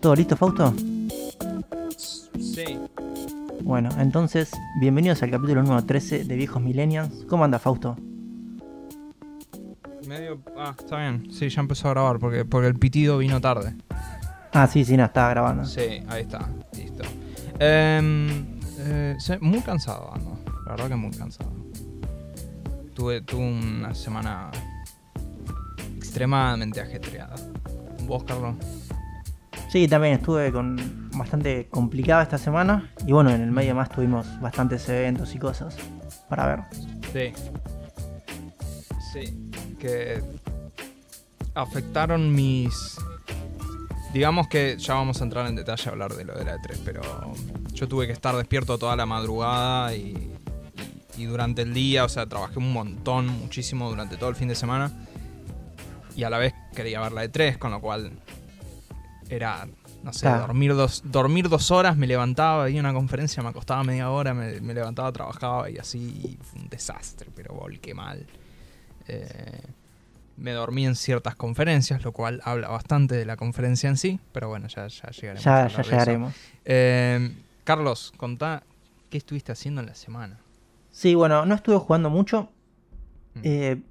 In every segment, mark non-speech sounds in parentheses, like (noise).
¿Todo listo, Fausto? Sí. Bueno, entonces, bienvenidos al capítulo número 13 de Viejos Millennials. ¿Cómo anda, Fausto? Medio. Ah, está bien. Sí, ya empezó a grabar porque, porque el pitido vino tarde. Ah, sí, sí, no, estaba grabando. Sí, ahí está. Listo. Em, eh, muy cansado, ando. La verdad que muy cansado. Tuve, tuve una semana extremadamente ajetreada. ¿Vos, Carlos? Sí, también estuve con bastante complicada esta semana. Y bueno, en el medio más tuvimos bastantes eventos y cosas para ver. Sí. Sí. Que afectaron mis. Digamos que ya vamos a entrar en detalle a hablar de lo de la E3, pero yo tuve que estar despierto toda la madrugada y, y- durante el día, o sea, trabajé un montón, muchísimo durante todo el fin de semana. Y a la vez quería ver la E3, con lo cual era, no sé, Claro. dormir, dos, dormir dos horas, me levantaba, veía una conferencia, me acostaba media hora, me, me levantaba, trabajaba y así y fue un desastre, pero volqué mal. Eh, me dormí en ciertas conferencias, lo cual habla bastante de la conferencia en sí, pero bueno, ya, ya llegaremos. a Ya, llegaremos. Eh, Carlos, contá qué estuviste haciendo en la semana. Sí, bueno, no estuve jugando mucho. Mm. Eh,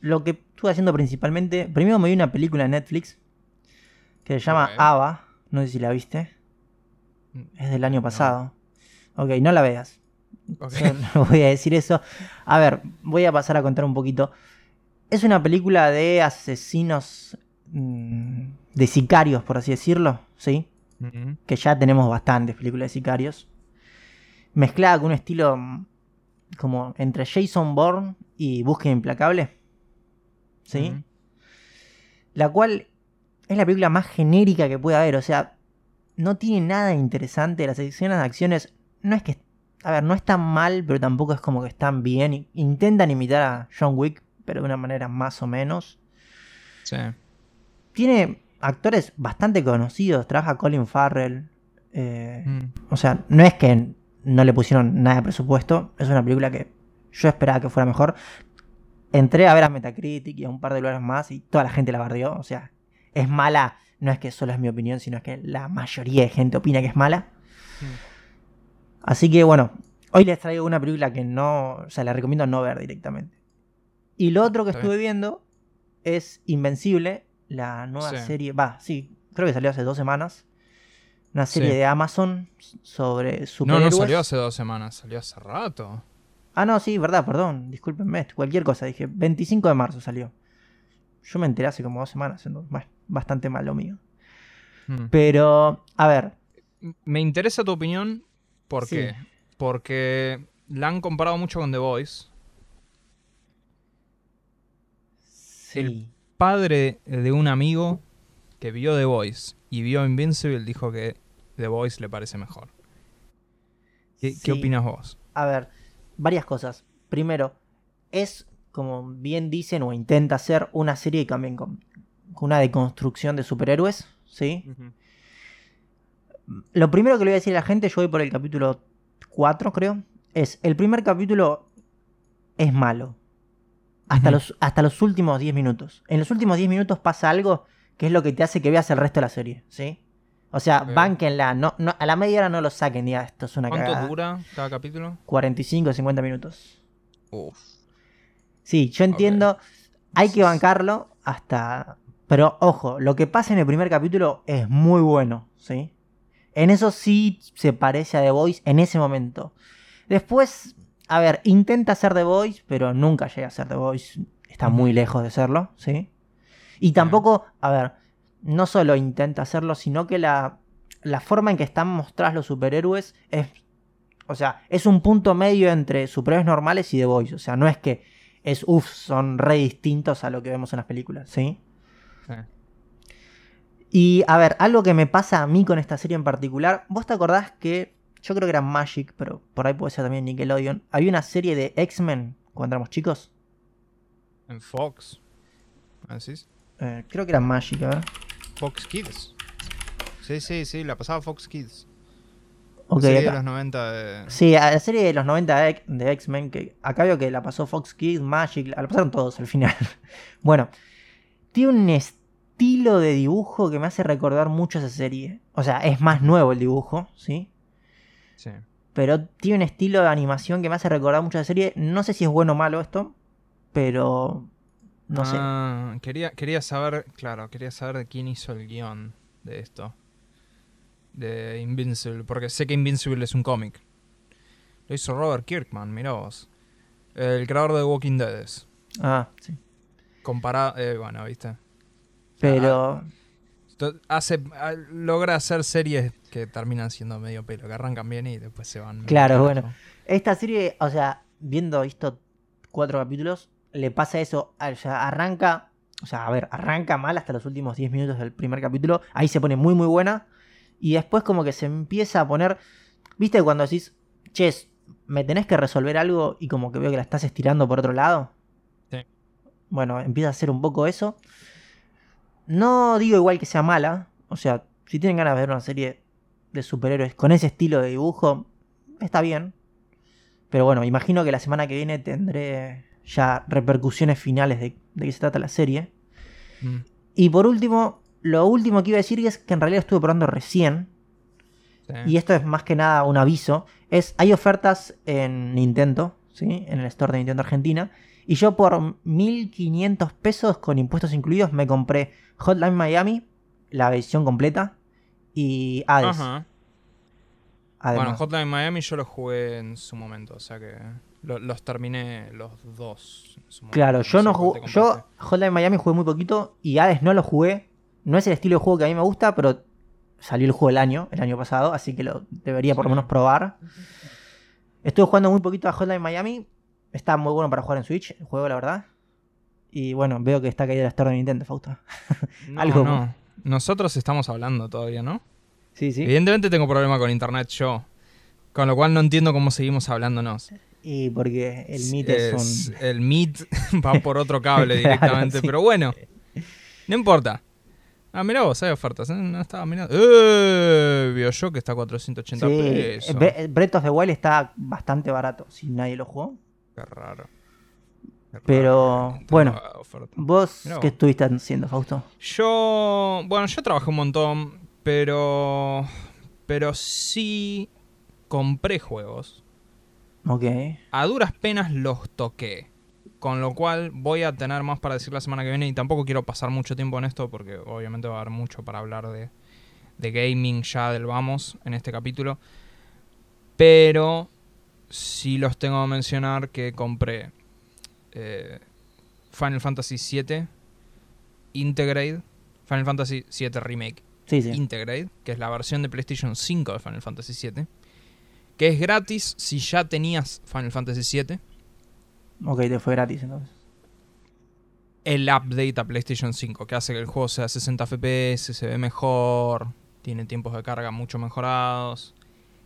lo que estuve haciendo principalmente. Primero me vi una película en Netflix que se llama Ok. Ava. No sé si la viste. Mm, Es del año no. pasado. Ok, no la veas. Ok. Solo (laughs) voy a decir eso. A ver, voy a pasar a contar un poquito. Es una película de asesinos. mm, de sicarios, por así decirlo. ¿Sí? Que ya tenemos bastantes películas de sicarios, mezclada con un estilo mm, como entre Jason Bourne y Búsqueda Implacable, ¿sí? La cual es la película más genérica que puede haber, o sea, no tiene nada interesante, las escenas de acciones no es que, a ver, no están mal, pero tampoco es como que están bien, intentan imitar a John Wick, pero de una manera más o menos. Sí. Tiene actores bastante conocidos, trabaja Colin Farrell, eh, Mm. O sea, no es que no le pusieron nada de presupuesto, es una película que yo esperaba que fuera mejor. Entré a ver a Metacritic y a un par de lugares más y toda la gente la bardeó. O sea, es mala, no es que solo es mi opinión, sino es que la mayoría de gente opina que es mala. Mm. Así que bueno, hoy les traigo una película que no, o sea, la recomiendo no ver directamente. Y lo otro que Está estuve viendo es Invencible, la nueva Sí. serie, va, sí, creo que salió hace dos semanas. Una serie Sí. de Amazon sobre No, superhéroes. no salió hace dos semanas, salió hace rato. Ah, no, sí, verdad, perdón, discúlpenme, cualquier cosa, dije, 25 de marzo salió. Yo me enteré hace como dos semanas, entonces, bueno, bastante mal lo mío. Mm. Pero, a ver, Me interesa tu opinión. ¿Por Sí. qué? Porque la han comparado mucho con The Voice. sí. Padre de un amigo que vio The Voice y vio Invincible dijo que The Voice le parece mejor. ¿Qué, Sí. qué opinas vos? A ver, varias cosas. Primero, es, como bien dicen o intenta ser, una serie también con, con una deconstrucción de superhéroes, ¿sí? Lo primero que le voy a decir a la gente, yo voy por el capítulo 4, creo, es, el primer capítulo es malo. Hasta, los, hasta los últimos 10 minutos. En los últimos 10 minutos pasa algo que es lo que te hace que veas el resto de la serie, ¿sí? O sea, Ok. banquenla, no, no, a la media hora no lo saquen, diga, esto es una ¿Cuánto cagada. dura cada capítulo? 45 o 50 minutos. Uf. Sí, yo entiendo, hay que bancarlo hasta... Pero ojo, lo que pasa en el primer capítulo es muy bueno, ¿sí? En eso sí se parece a The Voice en ese momento. Después, a ver, intenta ser The Voice, pero nunca llega a ser The Voice. Está muy lejos de serlo, ¿sí? Y tampoco, a ver, no solo intenta hacerlo, sino que la, la forma en que están mostrados los superhéroes es... O sea, es un punto medio entre superhéroes normales y The Voice. O sea, no es que es, uff, son re distintos a lo que vemos en las películas, ¿sí? Y a ver, algo que me pasa a mí con esta serie en particular, ¿vos te acordás que yo creo que era Magic, pero por ahí puede ser también Nickelodeon, había una serie de X-Men cuando éramos chicos? En Fox. ¿Así? Eh, creo que era Magic, a ver. Fox Kids. Sí, sí, sí, la pasaba Fox Kids. Ok, serie de los 90 de... Sí, la serie de los 90 de X-Men, que acá veo que la pasó Fox Kids, Magic, la la pasaron todos al final. (laughs) bueno, tiene un estilo de dibujo que me hace recordar mucho esa serie. O sea, es más nuevo el dibujo, ¿sí? Sí. Pero tiene un estilo de animación que me hace recordar mucho esa serie. No sé si es bueno o malo esto, pero no sé. Ah, Quería, quería saber, claro, quería saber de quién hizo el guion de esto. De Invincible, porque sé que Invincible es un cómic. Lo hizo Robert Kirkman, mirá vos. El creador de Walking Dead. es. Ah, sí. Comparado, eh, bueno, viste. Pero To- Hace, a- logra hacer series que terminan siendo medio pelo, que arrancan bien y después se van. medio Claro, bueno. esta serie, o sea, viendo estos cuatro capítulos, le pasa eso. O sea, arranca, o sea, a ver, arranca mal hasta los últimos 10 minutos del primer capítulo. Ahí se pone muy, muy buena. Y después como que se empieza a poner, viste, cuando decís, che, me tenés que resolver algo y como que veo que la estás estirando por otro lado. Sí. Bueno, empieza a hacer un poco eso. No digo igual que sea mala. O sea, si tienen ganas de ver una serie de superhéroes con ese estilo de dibujo, está bien. Pero bueno, imagino que la semana que viene tendré ya repercusiones finales de, de qué se trata la serie. Mm, Y por último, lo último que iba a decir es que en realidad estuve probando recién. sí. Y esto es más que nada un aviso. Es, hay ofertas en Nintendo, ¿sí? En el store de Nintendo Argentina. Y yo por 1500 pesos con impuestos incluidos me compré Hotline Miami, la versión completa. Y Hades. Ajá. además. Bueno, Hotline Miami yo lo jugué en su momento, o sea que lo- los terminé los dos. en su momento, Claro, yo no jugué. Yo. Hotline Miami jugué muy poquito y Hades no lo jugué. No es el estilo de juego que a mí me gusta, pero salió el juego el año, el año pasado, así que lo debería por lo menos probar. Estuve jugando muy poquito a Hotline Miami. Está muy bueno para jugar en Switch, el juego, la verdad. Y bueno, veo que está caído la store de Nintendo, Fausto. (laughs) No, algo no. Nosotros estamos hablando todavía, ¿no? Sí, sí. Evidentemente tengo problema con internet yo. Con lo cual no entiendo cómo seguimos hablándonos. Y porque el Meet es, un. El Meet (laughs) va por otro cable (laughs) Claro, directamente. sí. Pero bueno, no importa. Ah, mirá vos, hay ofertas. ¿eh? No estaba mirando. ¡Eh! Bioshock está a 480 Sí, pesos. Bre- Breath of the Wild está bastante barato, si nadie lo jugó. Qué raro. Qué Pero, bueno. ¿Vos Mirá vos. qué estuviste haciendo, Fausto? Yo, bueno, yo trabajé un montón, pero, pero sí compré juegos. Ok. A duras penas los toqué. Con lo cual voy a tener más para decir la semana que viene y tampoco quiero pasar mucho tiempo en esto porque obviamente va a haber mucho para hablar de, de gaming ya del vamos en este capítulo. Pero sí los tengo que mencionar que compré eh, Final Fantasy VII Integrate, Final Fantasy VII Remake Sí, sí. Integrate, que es la versión de PlayStation 5 de Final Fantasy VII, que es gratis si ya tenías Final Fantasy VII. Ok, te fue gratis entonces. El update a PlayStation 5, que hace que el juego sea 60 FPS, se ve mejor, tiene tiempos de carga mucho mejorados.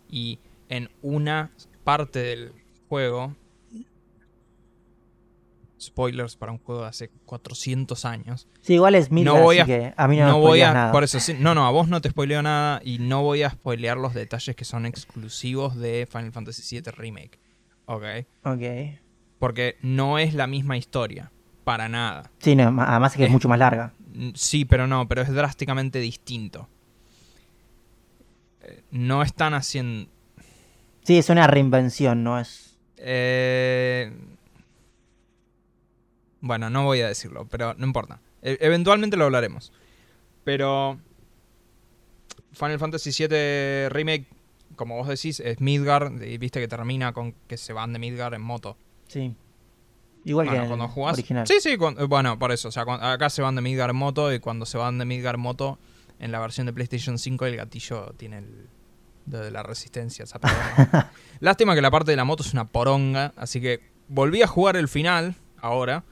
Y en una parte del juego, spoilers para un juego de hace 400 años, Sí, igual es Midgar, No voy así a- que a mí no, no, me voy a. nada. Por eso, sí, no, no, a vos no te spoileo nada y no voy a spoilear los detalles que son exclusivos de Final Fantasy VII Remake. ¿Ok? Ok. Porque no es la misma historia. Para nada. Sí, no, además es que es mucho más larga. Mm, Sí, pero no, pero es drásticamente distinto. Eh, No están haciendo. Sí, es una reinvención, no es. Eh, Bueno, no voy a decirlo, pero no importa. E- eventualmente lo hablaremos. Pero Final Fantasy VII Remake, como vos decís, es Midgar. Y viste que termina con que se van de Midgar en moto. Sí. Igual Bueno, que cuando jugás. original. Sí, sí, cuan- eh, bueno, por eso. O sea, cuan- acá se van de Midgar en moto. Y cuando se van de Midgar en moto, en la versión de PlayStation 5, el gatillo tiene el. De la resistencia, esa. (laughs) Lástima que la parte de la moto es una poronga. Así que volví a jugar el final ahora.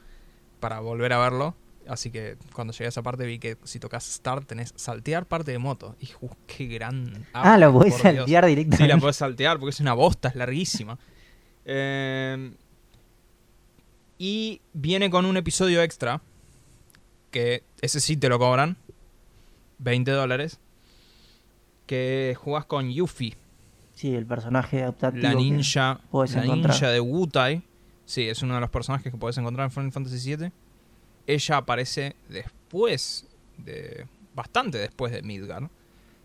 Para volver a verlo. Así que cuando llegué a esa parte vi que si tocas Start tenés saltear parte de moto. Y uh, qué gran. Ah, lo podés por Dios. saltear Sí, directamente. la podés saltear porque es una bosta, es larguísima. Eh, y viene con un episodio extra. Que ese sí te lo cobran. 20 dólares. Que jugás con Yuffie, Sí, el personaje adaptativo. la ninja, la encontrar. ninja de Wutai. Sí, es uno de los personajes que podés encontrar en Final Fantasy VII. Ella aparece después de bastante después de Midgar. En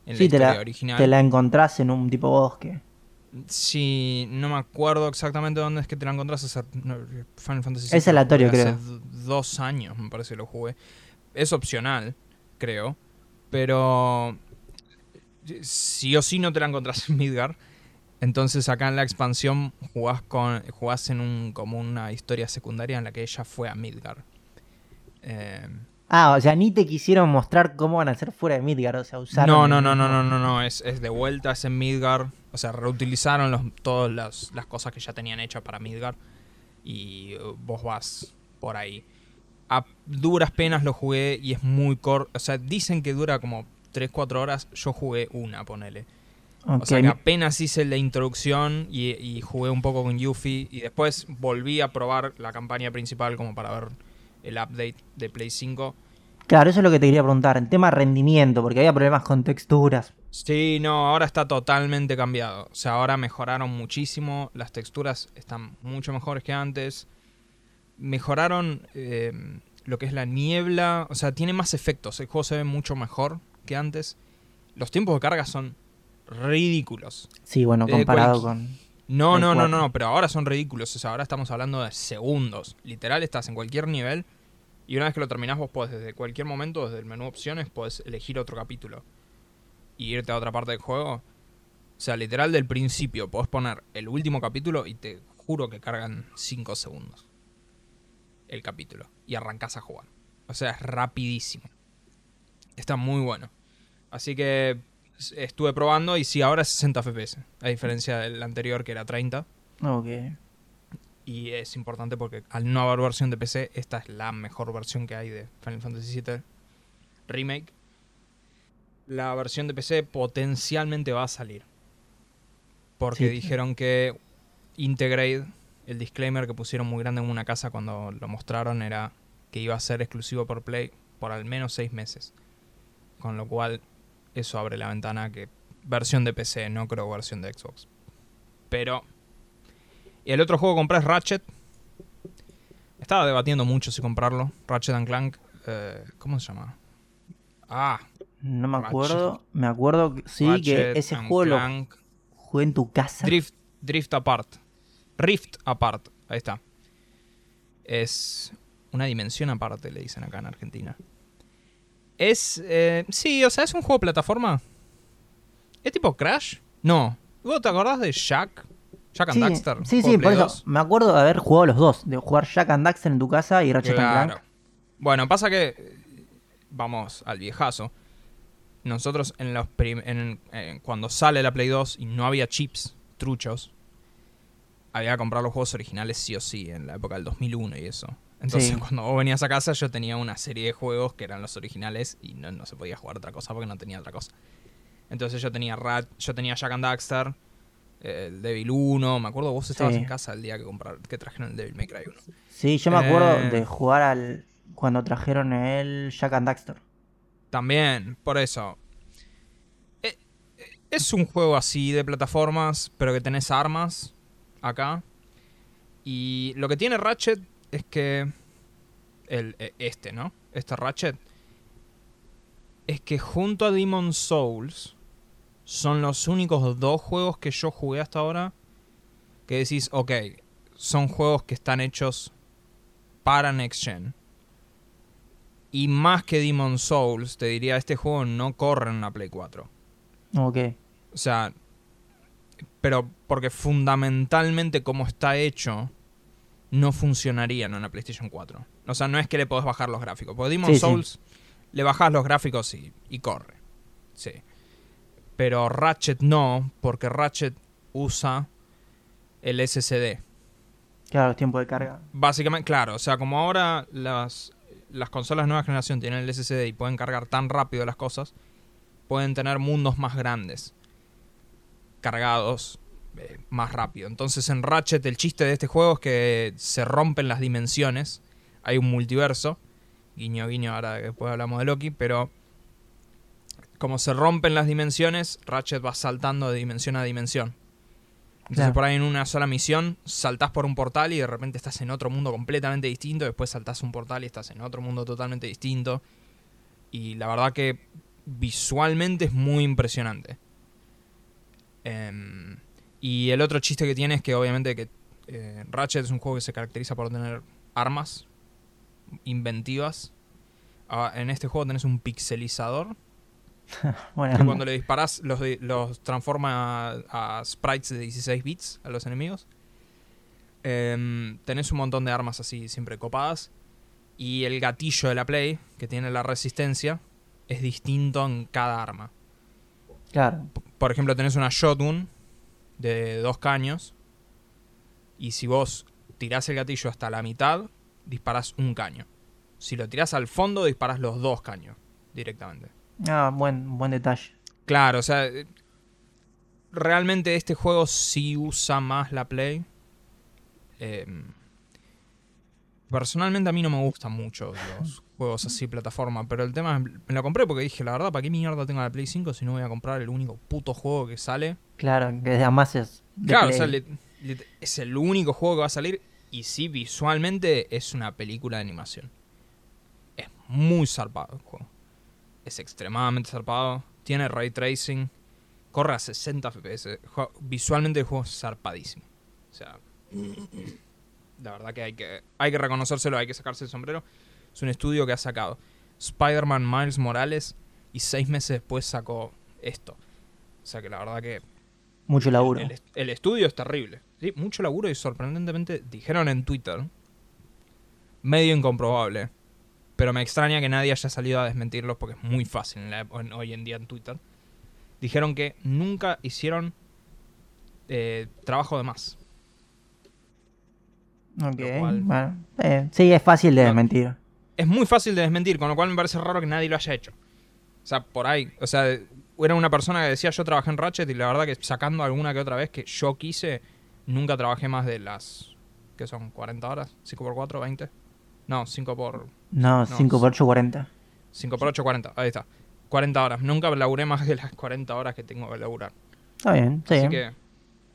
Sí, la te historia la, original. te la encontrás en un tipo bosque. Sí, no me acuerdo exactamente dónde es que te la encontrás. hace- no, Final Fantasy Es VII lo aleatorio, creo. Hace dos años, me parece que lo jugué. Es opcional, creo. Pero sí o sí no te la encontrás en Midgar. Entonces acá en la expansión jugás, con, jugás en un, como una historia secundaria en la que ella fue a Midgar. Eh, Ah, o sea, ni te quisieron mostrar cómo van a ser fuera de Midgar, o sea, usaron. no, no, no, no, no, no, no, es, es de vuelta, es en Midgar. O sea, reutilizaron los, todas las, las cosas que ya tenían hechas para Midgar. Y uh, vos vas por ahí. A duras penas lo jugué y es muy corto. O sea, dicen que dura como 3-4 horas. Yo jugué una, ponele. O sea, que apenas hice la introducción y, y jugué un poco con Yuffie. Y después volví a probar la campaña principal como para ver el update de Play 5. Claro, eso es lo que te quería preguntar. En tema rendimiento, porque había problemas con texturas. Sí, no, ahora está totalmente cambiado. O sea, ahora mejoraron muchísimo. Las texturas están mucho mejores que antes. Mejoraron eh, lo que es la niebla. O sea, tiene más efectos. El juego se ve mucho mejor que antes. Los tiempos de carga son ridículos. Sí, bueno, Eh, comparado con. No, no, no, 4. no, no, pero ahora son ridículos. O sea, ahora estamos hablando de segundos. Literal, estás en cualquier nivel. Y una vez que lo terminás, vos podés desde cualquier momento, desde el menú opciones, podés elegir otro capítulo. Y irte a otra parte del juego. O sea, literal del principio, podés poner el último capítulo y te juro que cargan 5 segundos. El capítulo. Y arrancás a jugar. O sea, es rapidísimo. Está muy bueno. Así que estuve probando y sí, ahora es 60 FPS. A diferencia del anterior que era 30. Ok. Y es importante porque al no haber versión de PC, esta es la mejor versión que hay de Final Fantasy VII Remake. La versión de PC potencialmente va a salir. Porque Sí. dijeron que Integrate, el disclaimer que pusieron muy grande en una casa cuando lo mostraron, era que iba a ser exclusivo por Play por al menos 6 meses. Con lo cual, eso abre la ventana que versión de PC, no creo versión de Xbox. Pero y el otro juego que compré es Ratchet. Estaba debatiendo mucho si comprarlo. Ratchet and Clank. eh, ¿Cómo se llama? Ah, No me Ratchet. acuerdo. Me acuerdo sí, Ratchet que ese juego lo jugué en tu casa. Drift, Drift Apart. Rift Apart. Ahí está. Es una dimensión aparte, le dicen acá en Argentina. Es. eh, sí, o sea, es un juego de plataforma. ¿Es tipo Crash? No. ¿Vos te acordás de Jack? Jack and Sí, Daxter. sí, sí, por eso 2. me acuerdo de haber jugado los dos, de jugar Jack and Daxter en tu casa y Ratchet and Claro. Clank. Bueno, pasa que. eh, Vamos al viejazo. Nosotros en los prim- en- eh, cuando sale la Play 2 y no había chips truchos, había que comprar los juegos originales sí o sí, en la época del 2001 y eso. Entonces Sí. cuando vos venías a casa yo tenía una serie de juegos que eran los originales y no, no se podía jugar otra cosa porque no tenía otra cosa. Entonces yo tenía Rat, yo tenía Jack and Daxter, eh, el Devil 1, me acuerdo vos estabas Sí. en casa el día que comprar, que trajeron el Devil May Cry 1. Sí, yo me acuerdo Eh. de jugar al cuando trajeron el Jack and Daxter. También, por eso. Eh, Es un juego así de plataformas, pero que tenés armas acá. Y lo que tiene Ratchet es que. El, eh, este, ¿no? Este Ratchet. Es que junto a Demon Souls son los únicos dos juegos que yo jugué hasta ahora que decís, ok, son juegos que están hechos para Next Gen. Y más que Demon Souls, te diría, este juego no corre en una Play 4. Ok. O sea, pero porque fundamentalmente como está hecho, no funcionaría en una PlayStation 4. O sea, no es que le podés bajar los gráficos. Porque Demon Sí, sí. Souls le bajás los gráficos y, y corre. Sí. Pero Ratchet no, porque Ratchet usa el SSD. Claro, los tiempos de carga. Básicamente, claro, o sea, como ahora las, las consolas nueva generación tienen el SSD y pueden cargar tan rápido las cosas, pueden tener mundos más grandes, cargados eh, más rápido. Entonces en Ratchet el chiste de este juego es que se rompen las dimensiones, hay un multiverso, guiño guiño ahora que después hablamos de Loki, pero como se rompen las dimensiones, Ratchet va saltando de dimensión a dimensión. Entonces Claro. por ahí en una sola misión saltás por un portal y de repente estás en otro mundo completamente distinto, después saltás un portal y estás en otro mundo totalmente distinto. Y la verdad que visualmente es muy impresionante. Em, y el otro chiste que tiene es que obviamente que eh, Ratchet es un juego que se caracteriza por tener armas inventivas. Ah, en este juego tenés un pixelizador (laughs) Bueno, que cuando le disparas los, transforma a, a sprites de 16 bits a los enemigos. Em, tenés un montón de armas así siempre copadas. Y el gatillo de la Play, que tiene la resistencia, es distinto en cada arma. claro. Por ejemplo, tenés una shotgun de dos caños. Y si vos tirás el gatillo hasta la mitad, disparás un caño. Si lo tirás al fondo, disparás los dos caños directamente. Ah, buen, buen detalle. Claro, o sea, eh, realmente este juego sí usa más la Play. Eh, personalmente a mí no me gustan mucho los juegos así plataforma, pero el tema es, me lo compré porque dije, la verdad, ¿para qué mierda tengo la Play 5 si no voy a comprar el único puto juego que sale? Claro, que además es. Claro, o sea, le- le- es el único juego que va a salir y sí, visualmente es una película de animación. Es muy zarpado el juego. Es extremadamente zarpado. Tiene ray tracing. Corre a 60 FPS. Visualmente el juego es zarpadísimo. O sea, la verdad que hay que, hay que reconocérselo, hay que sacarse el sombrero. Es un estudio que ha sacado Spider-Man Miles Morales y seis meses después sacó esto. O sea que la verdad que Mucho laburo. el, est- el estudio es terrible. ¿sí? Mucho laburo y sorprendentemente dijeron en Twitter, medio incomprobable, pero me extraña que nadie haya salido a desmentirlos porque es muy fácil en la en- hoy en día en Twitter. Dijeron que nunca hicieron eh, trabajo de más. Ok, lo cual- bueno. eh, sí, es fácil de No. desmentir. Es muy fácil de desmentir, con lo cual me parece raro que nadie lo haya hecho. O sea, por ahí, o sea, era una persona que decía yo trabajé en Ratchet y la verdad que sacando alguna que otra vez que yo quise, nunca trabajé más de las, que son 40 horas, 5 por 4, 20. No, 5 por No, 5 por 8, 40. 5 por 8, 40. Ahí está. 40 horas. Nunca laburé más de las 40 horas que tengo que laburar. Está bien, sí. Así que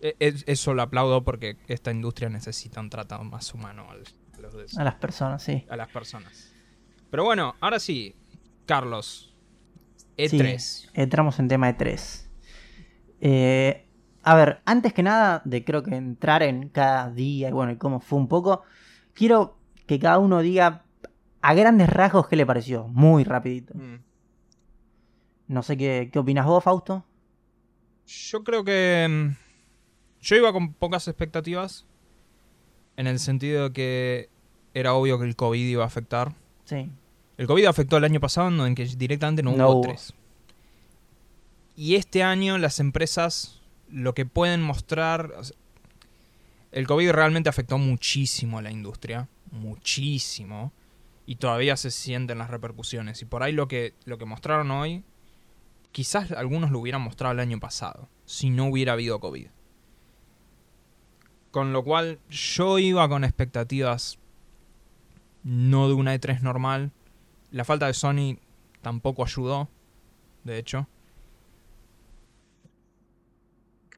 e- es- eso lo aplaudo porque esta industria necesita un tratado más humano a, los des- A las personas, sí. a las personas. Pero bueno, ahora sí, Carlos. E Sí, E3. entramos en tema de 3. a ver, antes que nada, de creo que entrar en cada día y bueno, y cómo fue un poco, quiero que cada uno diga a grandes rasgos qué le pareció. Muy rapidito. Mm. No sé qué, qué opinas vos, Fausto. Yo creo que. mm, Yo iba con pocas expectativas. En el sentido de que era obvio que el COVID iba a afectar. Sí. El COVID afectó el año pasado en que directamente no, No hubo hubo. tres. Y este año las empresas lo que pueden mostrar... o sea, el COVID realmente afectó muchísimo a la industria. Muchísimo. Y todavía se sienten las repercusiones. Y por ahí lo que, lo que mostraron hoy, quizás algunos lo hubieran mostrado el año pasado, si no hubiera habido COVID. Con lo cual yo iba con expectativas no de una E3 normal. La falta de Sony tampoco ayudó, de hecho.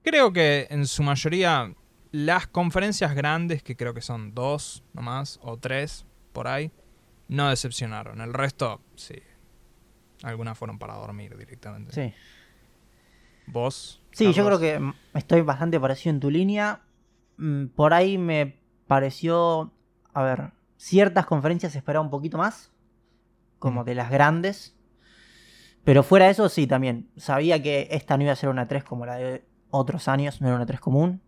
Creo que en su mayoría las conferencias grandes, que creo que son dos nomás, o tres, por ahí, no decepcionaron. El resto, sí. Algunas fueron para dormir directamente. Sí. ¿Vos? Sí, yo creo que estoy bastante parecido en tu línea. Mm, Por ahí me pareció, a ver, ciertas conferencias esperaba un poquito más, como de las grandes. Pero fuera de eso, sí, también. Sabía que esta no iba a ser una 3 como la de otros años, no era una 3 común.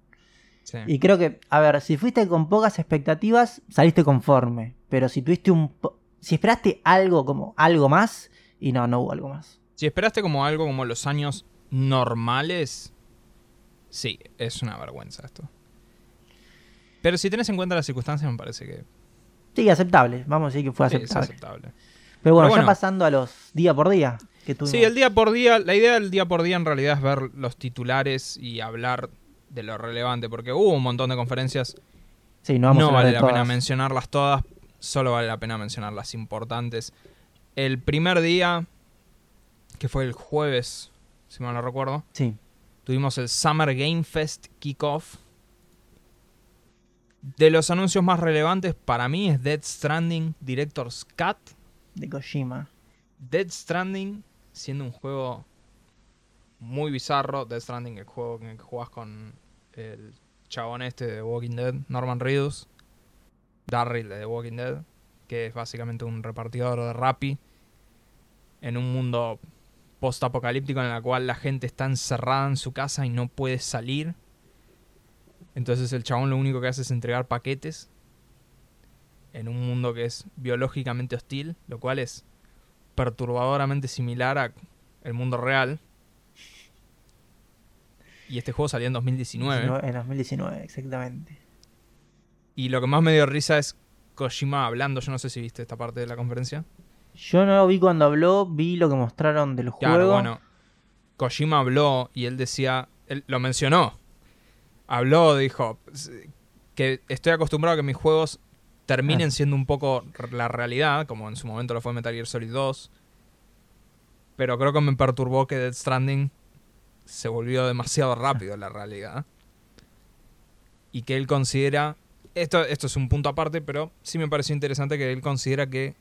Sí. Y creo que, a ver, si fuiste con pocas expectativas, saliste conforme. Pero si tuviste un... Si esperaste algo como algo más, y no, no hubo algo más. Si esperaste como algo como los años normales, sí, es una vergüenza esto. Pero si tenés en cuenta las circunstancias, me parece que Sí, aceptable. Vamos a decir que fue sí, es aceptable. Pero bueno, Pero ya pasando a los día por día que tuvimos. Sí, el día por día, la idea del día por día en realidad es ver los titulares y hablar de lo relevante, porque hubo un montón de conferencias, Sí, no vamos no a vale la todas. pena mencionarlas todas, solo vale la pena mencionar las importantes. El primer día, que fue el jueves, si mal no recuerdo, Sí, Tuvimos el Summer Game Fest Kickoff. De los anuncios más relevantes para mí es Dead Stranding Director's Cut. De Kojima. Dead Stranding, siendo un juego muy bizarro, Dead Stranding, el juego en el que jugás con el chabón este de Walking Dead, Norman Reedus, Darryl de The Walking Dead, que es básicamente un repartidor de Rappi en un mundo post-apocalíptico en el cual la gente está encerrada en su casa y no puede salir. Entonces el chabón lo único que hace es entregar paquetes en un mundo que es biológicamente hostil, lo cual es perturbadoramente similar a el mundo real. Y este juego salió en 2019. En 2019, exactamente. Y lo que más me dio risa es Kojima hablando. Yo no sé si viste esta parte de la conferencia. Yo no lo vi cuando habló, vi lo que mostraron del Claro, juego. bueno. Kojima habló y él decía. Él lo mencionó. Habló, dijo. Que estoy acostumbrado a que mis juegos terminen siendo un poco la realidad, como en su momento lo fue Metal Gear Solid 2. Pero creo que me perturbó que Dead Stranding se volvió demasiado rápido la realidad. Y que él considera. Esto, esto es un punto aparte, pero sí me pareció interesante que él considera que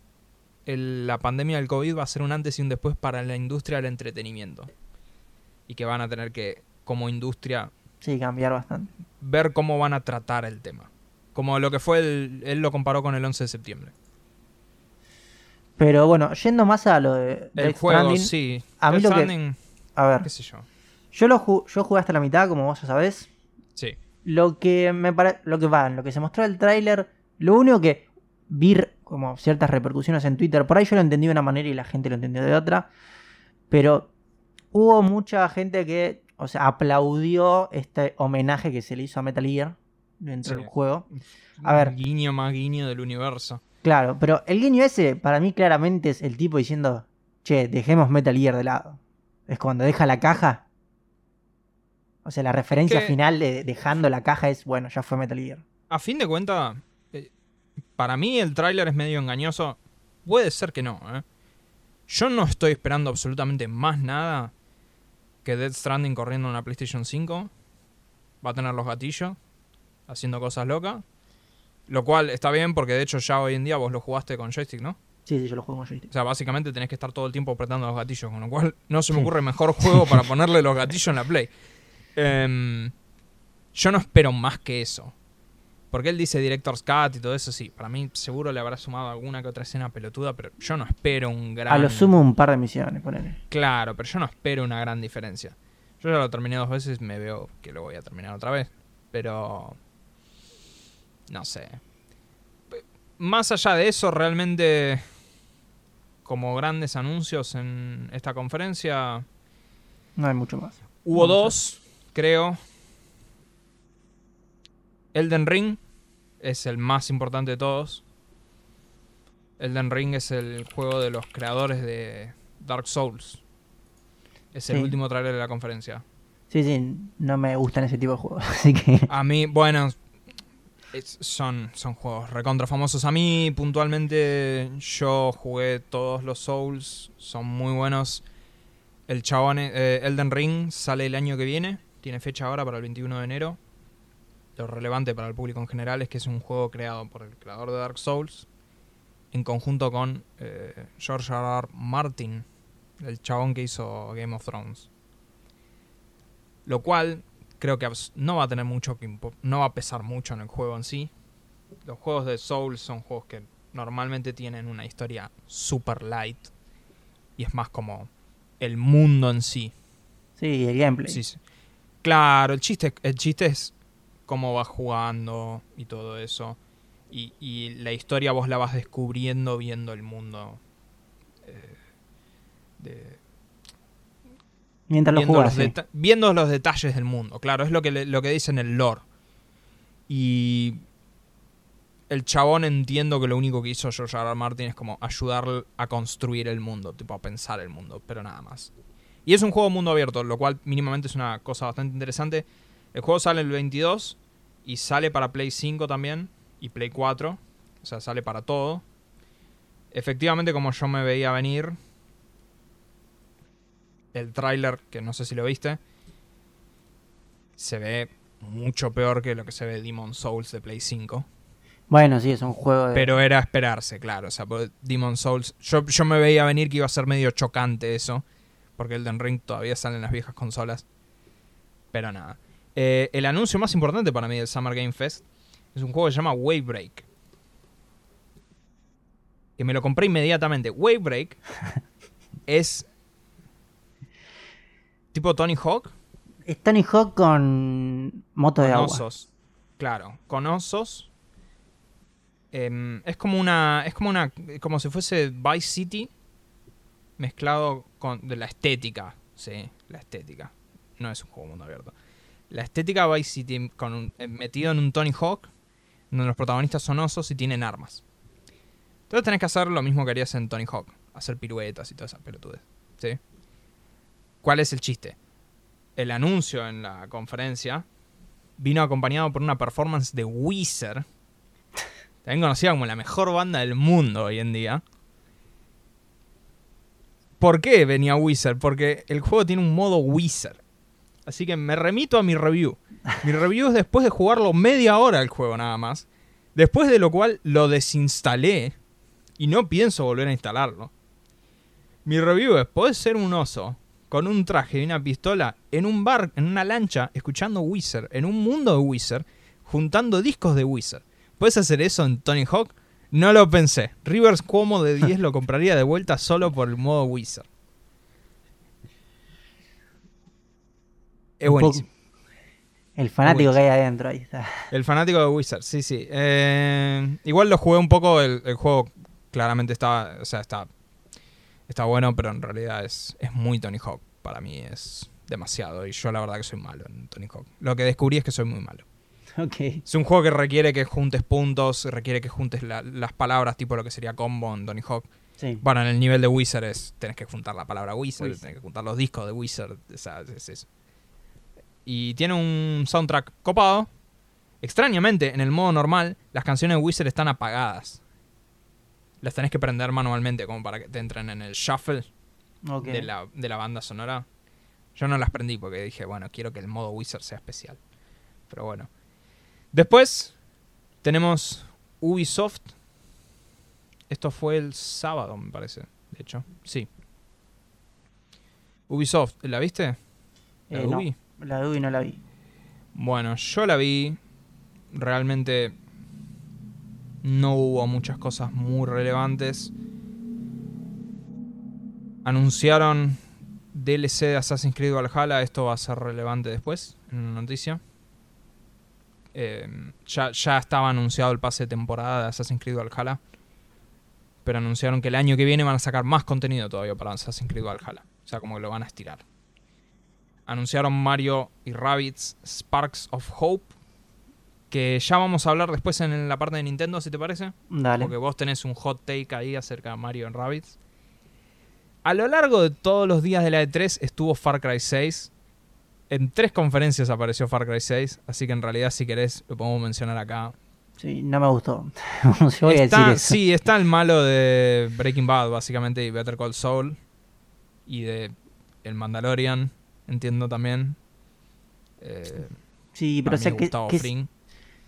el- la pandemia del COVID va a ser un antes y un después para la industria del entretenimiento. Y que van a tener que, como industria, Sí, cambiar bastante. ver cómo van a tratar el tema. Como lo que fue, el- él lo comparó con el 11 de septiembre. Pero bueno, yendo más a lo de El Death juego, Stranding, sí. a mí Death lo que- a ver, qué sé yo. yo lo ju- yo jugué hasta la mitad, como vos ya sabés. Sí. Lo que me pare- lo que va, lo que se mostró el tráiler, lo único que vi como ciertas repercusiones en Twitter, por ahí yo lo entendí de una manera y la gente lo entendió de otra, pero hubo mucha gente que, o sea, aplaudió este homenaje que se le hizo a Metal Gear dentro Sí. del juego. A ver. Guiño más guiño del universo. Claro, pero el guiño ese para mí claramente es el tipo diciendo, che, dejemos Metal Gear de lado. Es cuando deja la caja. O sea, la referencia Que- final de dejando la caja es, bueno, ya fue Metal Gear. A fin de cuentas, eh, para mí el tráiler es medio engañoso. Puede ser que no, ¿eh? Yo no estoy esperando absolutamente más nada que Dead Stranding corriendo en una PlayStation 5. Va a tener los gatillos, haciendo cosas locas. Lo cual está bien porque de hecho ya hoy en día vos lo jugaste con joystick, ¿no? Sí, sí, yo lo juego con joystick. O sea, básicamente tenés que estar todo el tiempo apretando los gatillos, con lo cual no se me ocurre mejor juego para ponerle los gatillos en la Play. Em, yo no espero más que eso. Porque él dice Director's Cut y todo eso, sí. Para mí seguro le habrá sumado alguna que otra escena pelotuda, pero yo no espero un gran... A lo sumo un par de misiones, ponele. Claro, pero yo no espero una gran diferencia. Yo ya lo terminé dos veces, me veo que lo voy a terminar otra vez. Pero... No sé. Más allá de eso, realmente... Como grandes anuncios en esta conferencia, No hay mucho más. hubo dos, creo. Elden Ring es el más importante de todos. Elden Ring es el juego de los creadores de Dark Souls. Es el Sí. último trailer de la conferencia. Sí, sí, no me gustan ese tipo de juegos. (laughs) Así que. A mí, bueno, son, son juegos recontra famosos. A mí, puntualmente, yo jugué todos los Souls, son muy buenos. El chabón, eh, Elden Ring sale el año que viene, tiene fecha ahora para el 21 de enero. Lo relevante para el público en general es que es un juego creado por el creador de Dark Souls, en conjunto con eh, George R. R. Martin, el chabón que hizo Game of Thrones. Lo cual creo que no va a tener mucho que no va a pesar mucho en el juego en sí. Los juegos de Souls son juegos que normalmente tienen una historia super light y es más como el mundo en sí. Sí, el gameplay. Sí, sí. Claro, el chiste, el chiste es cómo vas jugando y todo eso. Y, y la historia vos la vas descubriendo viendo el mundo. eh, de- Mientras lo viendo, jugas. los sí. viendo los detalles del mundo. Claro, es lo que, le- lo que dice en el lore. Y el chabón entiendo que lo único que hizo George R. R. Martin es como ayudar a construir el mundo, tipo a pensar el mundo, pero nada más. Y es un juego mundo abierto, lo cual mínimamente es una cosa bastante interesante. El juego sale el 22 y sale para Play 5 también y Play 4. O sea, sale para todo. Efectivamente, como yo me veía venir, el tráiler, que no sé si lo viste, se ve mucho peor que lo que se ve Demon Souls de Play 5. Bueno, sí, es un juego de... Pero era esperarse, claro. O sea, porque Demon Souls. Yo, yo me veía venir que iba a ser medio chocante eso. Porque Elden Ring todavía sale en las viejas consolas. Pero nada. Eh, el anuncio más importante para mí del Summer Game Fest es un juego que se llama Wave Break. Que me lo compré inmediatamente. Wave Break (laughs) es. Tipo Tony Hawk. Es Tony Hawk con moto de Con agua. osos. Claro, con osos. Em, es como una. Es como una. como si fuese Vice City. Mezclado con. de la estética. Sí, la estética. No es un juego mundo abierto. La estética Vice City con un- eh, metido en un Tony Hawk. Donde los protagonistas son osos y tienen armas. Entonces tenés que hacer lo mismo que harías en Tony Hawk. Hacer piruetas y todas esas pelotudes. ¿Sí? ¿Cuál es el chiste? El anuncio en la conferencia vino acompañado por una performance de Weezer, también conocida como la mejor banda del mundo hoy en día. ¿Por qué venía Weezer? Porque el juego tiene un modo Weezer. Así que me remito a mi review. Mi (laughs) review es después de jugarlo media hora el juego nada más. Después de lo cual lo desinstalé y no pienso volver a instalarlo. Mi review es, podés ser un oso con un traje y una pistola en un bar, en una lancha, escuchando Wizard, en un mundo de Wizard, juntando discos de Wizard. ¿Puedes hacer eso en Tony Hawk? No lo pensé. Rivers Cuomo de 10 lo compraría de vuelta solo por el modo Wizard. Es buenísimo. El fanático que hay adentro ahí está. El fanático de Wizard, sí, sí. Eh, igual lo jugué un poco, el, el juego claramente estaba, o sea, está, está bueno, pero en realidad es, es muy Tony Hawk. Para mí es demasiado y yo la verdad que soy malo en Tony Hawk. Lo que descubrí es que soy muy malo. Ok. Es un juego que requiere que juntes puntos, requiere que juntes la- las palabras, tipo lo que sería combo en Tony Hawk. Sí. Bueno, en el nivel de Wizard es, tenés que juntar la palabra Wizard, Wizard. tenés que juntar los discos de Wizard, o sea, es eso. Y tiene un soundtrack copado. Extrañamente, en el modo normal, las canciones de Wizard están apagadas. Las tenés que prender manualmente como para que te entren en el shuffle de, la, de la banda sonora. Yo no las prendí porque dije, bueno, quiero que el modo Wizard sea especial. Pero bueno. Después tenemos Ubisoft. Esto fue el sábado, me parece. De hecho, sí. Ubisoft, ¿la viste? ¿La Eh, de no, Ubi? la de Ubi no la vi. Bueno, yo la vi. Realmente no hubo muchas cosas muy relevantes. Anunciaron DLC de Assassin's Creed Valhalla. Esto va a ser relevante después en una noticia. Eh, ya, ya estaba anunciado el pase de temporada de Assassin's Creed Valhalla. Pero anunciaron que el año que viene van a sacar más contenido todavía para Assassin's Creed Valhalla. O sea, como que lo van a estirar anunciaron Mario y Rabbids Sparks of Hope. Que ya vamos a hablar después en la parte de Nintendo, si te parece. Dale. Porque vos tenés un hot take ahí acerca de Mario y Rabbids. A lo largo de todos los días de la E3 estuvo Far Cry 6. En tres conferencias apareció Far Cry 6. Así que en realidad, si querés, lo podemos mencionar acá. Sí, no me gustó. (laughs) Yo voy a decir eso. Sí, está el malo de Breaking Bad, básicamente, y Better Call Saul. Y de El Mandalorian, entiendo también. Eh, Sí, pero o sea, que.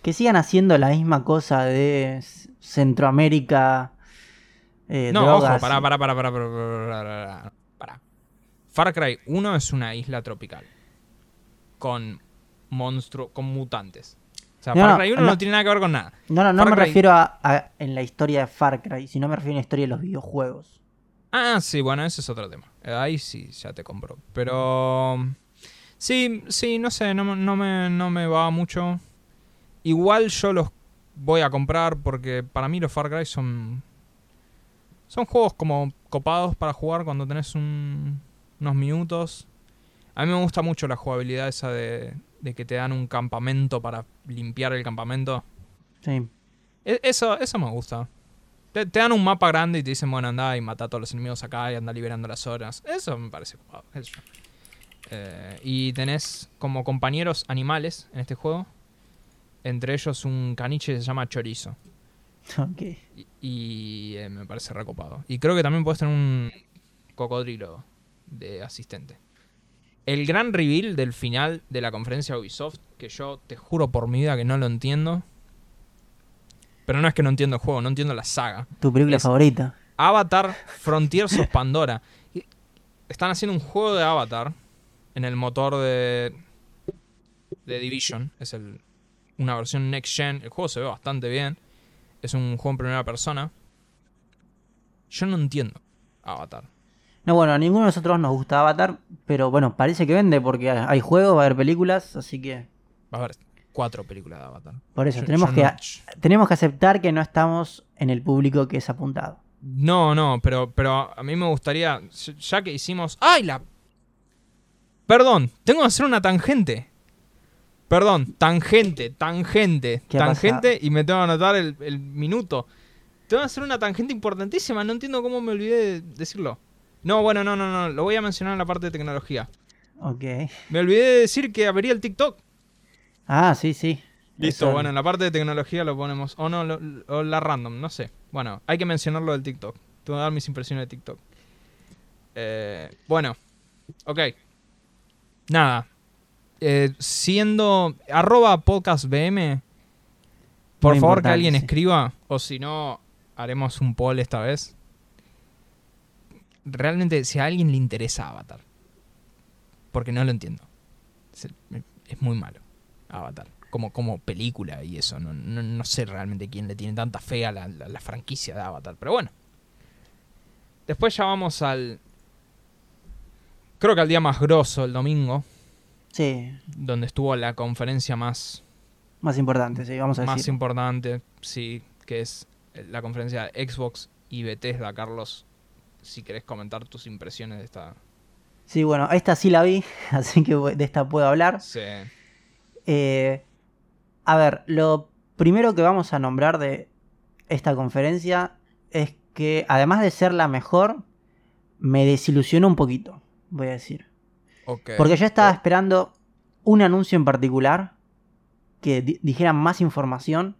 Que sigan haciendo la misma cosa de Centroamérica. eh, No, drogas ojo, pará, pará, pará, pará, pará, pará, pará, pará. Far Cry 1 es una isla tropical. Con monstruos, con mutantes. O sea, No, Far Cry 1 no. no, tiene nada que ver con nada. No, no, no Far me Cry- refiero a, a- en la historia de Far Cry, sino me refiero a la historia de los videojuegos. Ah, sí, bueno, ese es otro tema. Eh, Ahí sí, ya te compro. Pero... Sí, sí, no sé, no, no, me, no me va mucho. Igual yo los voy a comprar porque para mí los Far Cry son... Son juegos como copados para jugar cuando tenés un- unos minutos. A mí me gusta mucho la jugabilidad esa de, de que te dan un campamento para limpiar el campamento. Sí. E- Eso, eso me gusta. Te, te dan un mapa grande y te dicen, bueno, anda y mata a todos los enemigos acá y anda liberando las horas. Eso me parece sé yo. Eh, y tenés como compañeros animales en este juego. Entre ellos un caniche que se llama Chorizo. Ok. Y, y, eh, me parece recopado. Y creo que también puedes tener un cocodrilo de asistente. El gran reveal del final de la conferencia de Ubisoft, que yo te juro por mi vida que no lo entiendo, Pero no es que no entiendo el juego, no entiendo la saga. Tu película Es- favorita. Avatar Frontiers of Pandora. Están haciendo un juego de Avatar en el motor de, de Division. Es el, una versión next gen. El juego se ve bastante bien. Es un juego en primera persona. Yo no entiendo Avatar. No, bueno, a ninguno de nosotros nos gusta Avatar, pero bueno, parece que vende porque hay juegos, va a haber películas, así que Va a haber cuatro películas de Avatar. por eso Yo- tenemos, yo que, no- tenemos que aceptar que no estamos en el público que es apuntado. No, no, pero, pero a mí me gustaría, ya que hicimos... ¡Ay, la... Perdón, tengo que hacer una tangente. Perdón, tangente, tangente, ¿Qué ha tangente y me tengo que anotar el, el minuto. Tengo que hacer una tangente importantísima, no entiendo cómo me olvidé de decirlo. No, bueno, no, no, no, lo voy a mencionar en la parte de tecnología. Ok. Me olvidé de decir que abriría el TikTok. Ah, sí, sí. Listo, Eso- bueno, en la parte de tecnología lo ponemos. O no, lo- o la random, no sé. Bueno, hay que mencionarlo del TikTok. Te voy a dar mis impresiones de TikTok. Eh, bueno, ok. Nada. Eh, siendo arroba podcastbm, por Muy favor que alguien sí. escriba, o si no, haremos un poll esta vez. Realmente, si a alguien le interesa Avatar. Porque no lo entiendo. Es, es muy malo, Avatar. Como, como película y eso. No, no, no sé realmente quién le tiene tanta fe a la, la- la franquicia de Avatar. Pero bueno. Después ya vamos al... Creo que al día más grosso, el domingo. Sí, Donde estuvo la conferencia más más importante, sí, vamos a más decir. importante, sí, que es la conferencia de Xbox y Bethesda, Carlos. Si querés comentar tus impresiones de esta. Sí, bueno, esta sí la vi, (laughs) así que de esta puedo hablar. Sí. Eh, a ver, lo primero que vamos a nombrar de esta conferencia es que, además de ser la mejor, me desilusionó un poquito, voy a decir. Porque yo estaba esperando un anuncio en particular que di- dijeran más información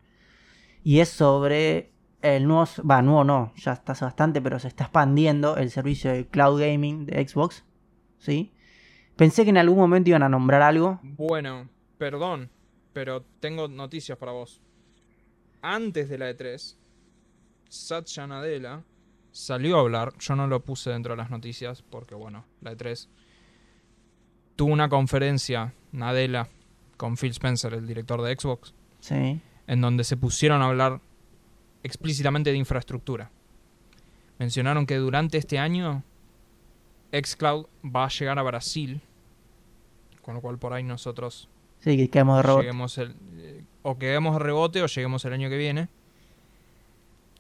y es sobre el nuevo, va, nuevo no, ya está hace bastante, pero se está expandiendo el servicio de cloud gaming de Xbox, ¿sí? Pensé que en algún momento iban a nombrar algo. Bueno, perdón, pero tengo noticias para vos. Antes de la E3, Satya Nadella salió a hablar. Yo no lo puse dentro de las noticias porque, bueno, la E3 tuvo una conferencia, Nadella, con Phil Spencer, el director de Xbox. Sí. en donde se pusieron a hablar explícitamente de infraestructura. Mencionaron que durante este año xCloud va a llegar a Brasil, con lo cual por ahí nosotros Sí, que quedamos de robot. lleguemos el, eh, o quedemos de rebote o lleguemos el año que viene.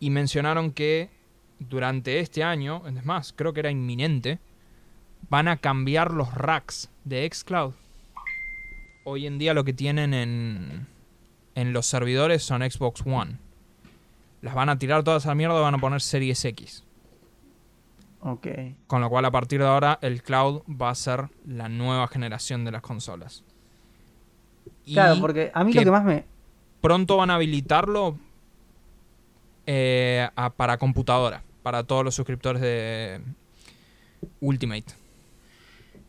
Y mencionaron que durante este año, es más, creo que era inminente, van a cambiar los racks de xCloud. Hoy en día lo que tienen en, en los servidores son Xbox One. Las van a tirar todas a la mierda y van a poner Series X. Ok. Con lo cual a partir de ahora el cloud va a ser la nueva generación de las consolas. Y Claro, porque a mí lo que que más me... pronto van a habilitarlo eh, a- para computadora, para todos los suscriptores de Ultimate.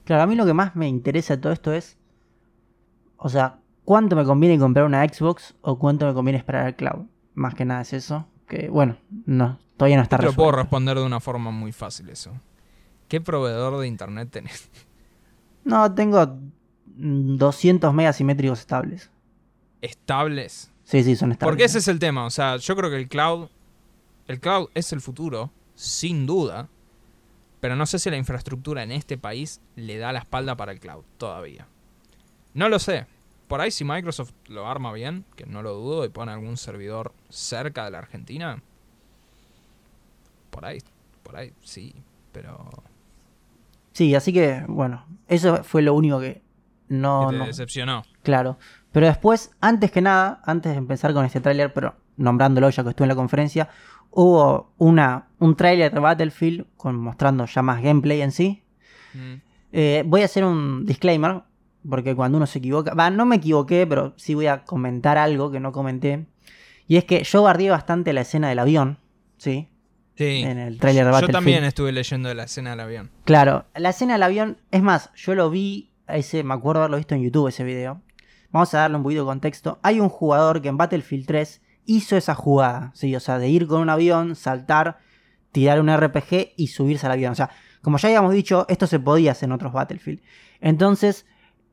Claro, a mí lo que más me interesa de todo esto es... O sea, ¿cuánto me conviene comprar una Xbox o cuánto me conviene esperar al cloud? Más que nada es eso. Que bueno, no, todavía no está Te lo puedo resuelto. responder de una forma muy fácil eso. ¿Qué proveedor de internet tenés? (laughs) No, tengo mm, 200 megas simétricos estables. Estables. Sí, sí, son estables. Porque ese es el tema. O sea, yo creo que el cloud. El cloud es el futuro, sin duda. Pero no sé si la infraestructura en este país le da la espalda para el cloud todavía. No lo sé. Por ahí si Microsoft lo arma bien, que no lo dudo, y pone algún servidor cerca de la Argentina. Por ahí, por ahí, sí. Pero. Sí, así que, bueno, eso fue lo único que no... que te no- decepcionó. Claro. Pero después, antes que nada, antes de empezar con este tráiler, pero nombrándolo ya que estuve en la conferencia, hubo una, un tráiler de Battlefield con, mostrando ya más gameplay en sí. Mm. Eh, voy a hacer un disclaimer, porque cuando uno se equivoca, va, no me equivoqué, pero sí voy a comentar algo que no comenté. Y es que yo bardeé bastante la escena del avión, ¿sí? Sí. En el tráiler de Yo Battlefield. también estuve leyendo de la escena del avión. Claro, la escena del avión, es más, yo lo vi, ese, me acuerdo haberlo visto en YouTube ese video. Vamos a darle un poquito de contexto. Hay un jugador que en Battlefield 3 hizo esa jugada, ¿sí? O sea, de ir con un avión, saltar, tirar un RPG y subirse al avión. O sea, como ya habíamos dicho, esto se podía hacer en otros Battlefield. Entonces,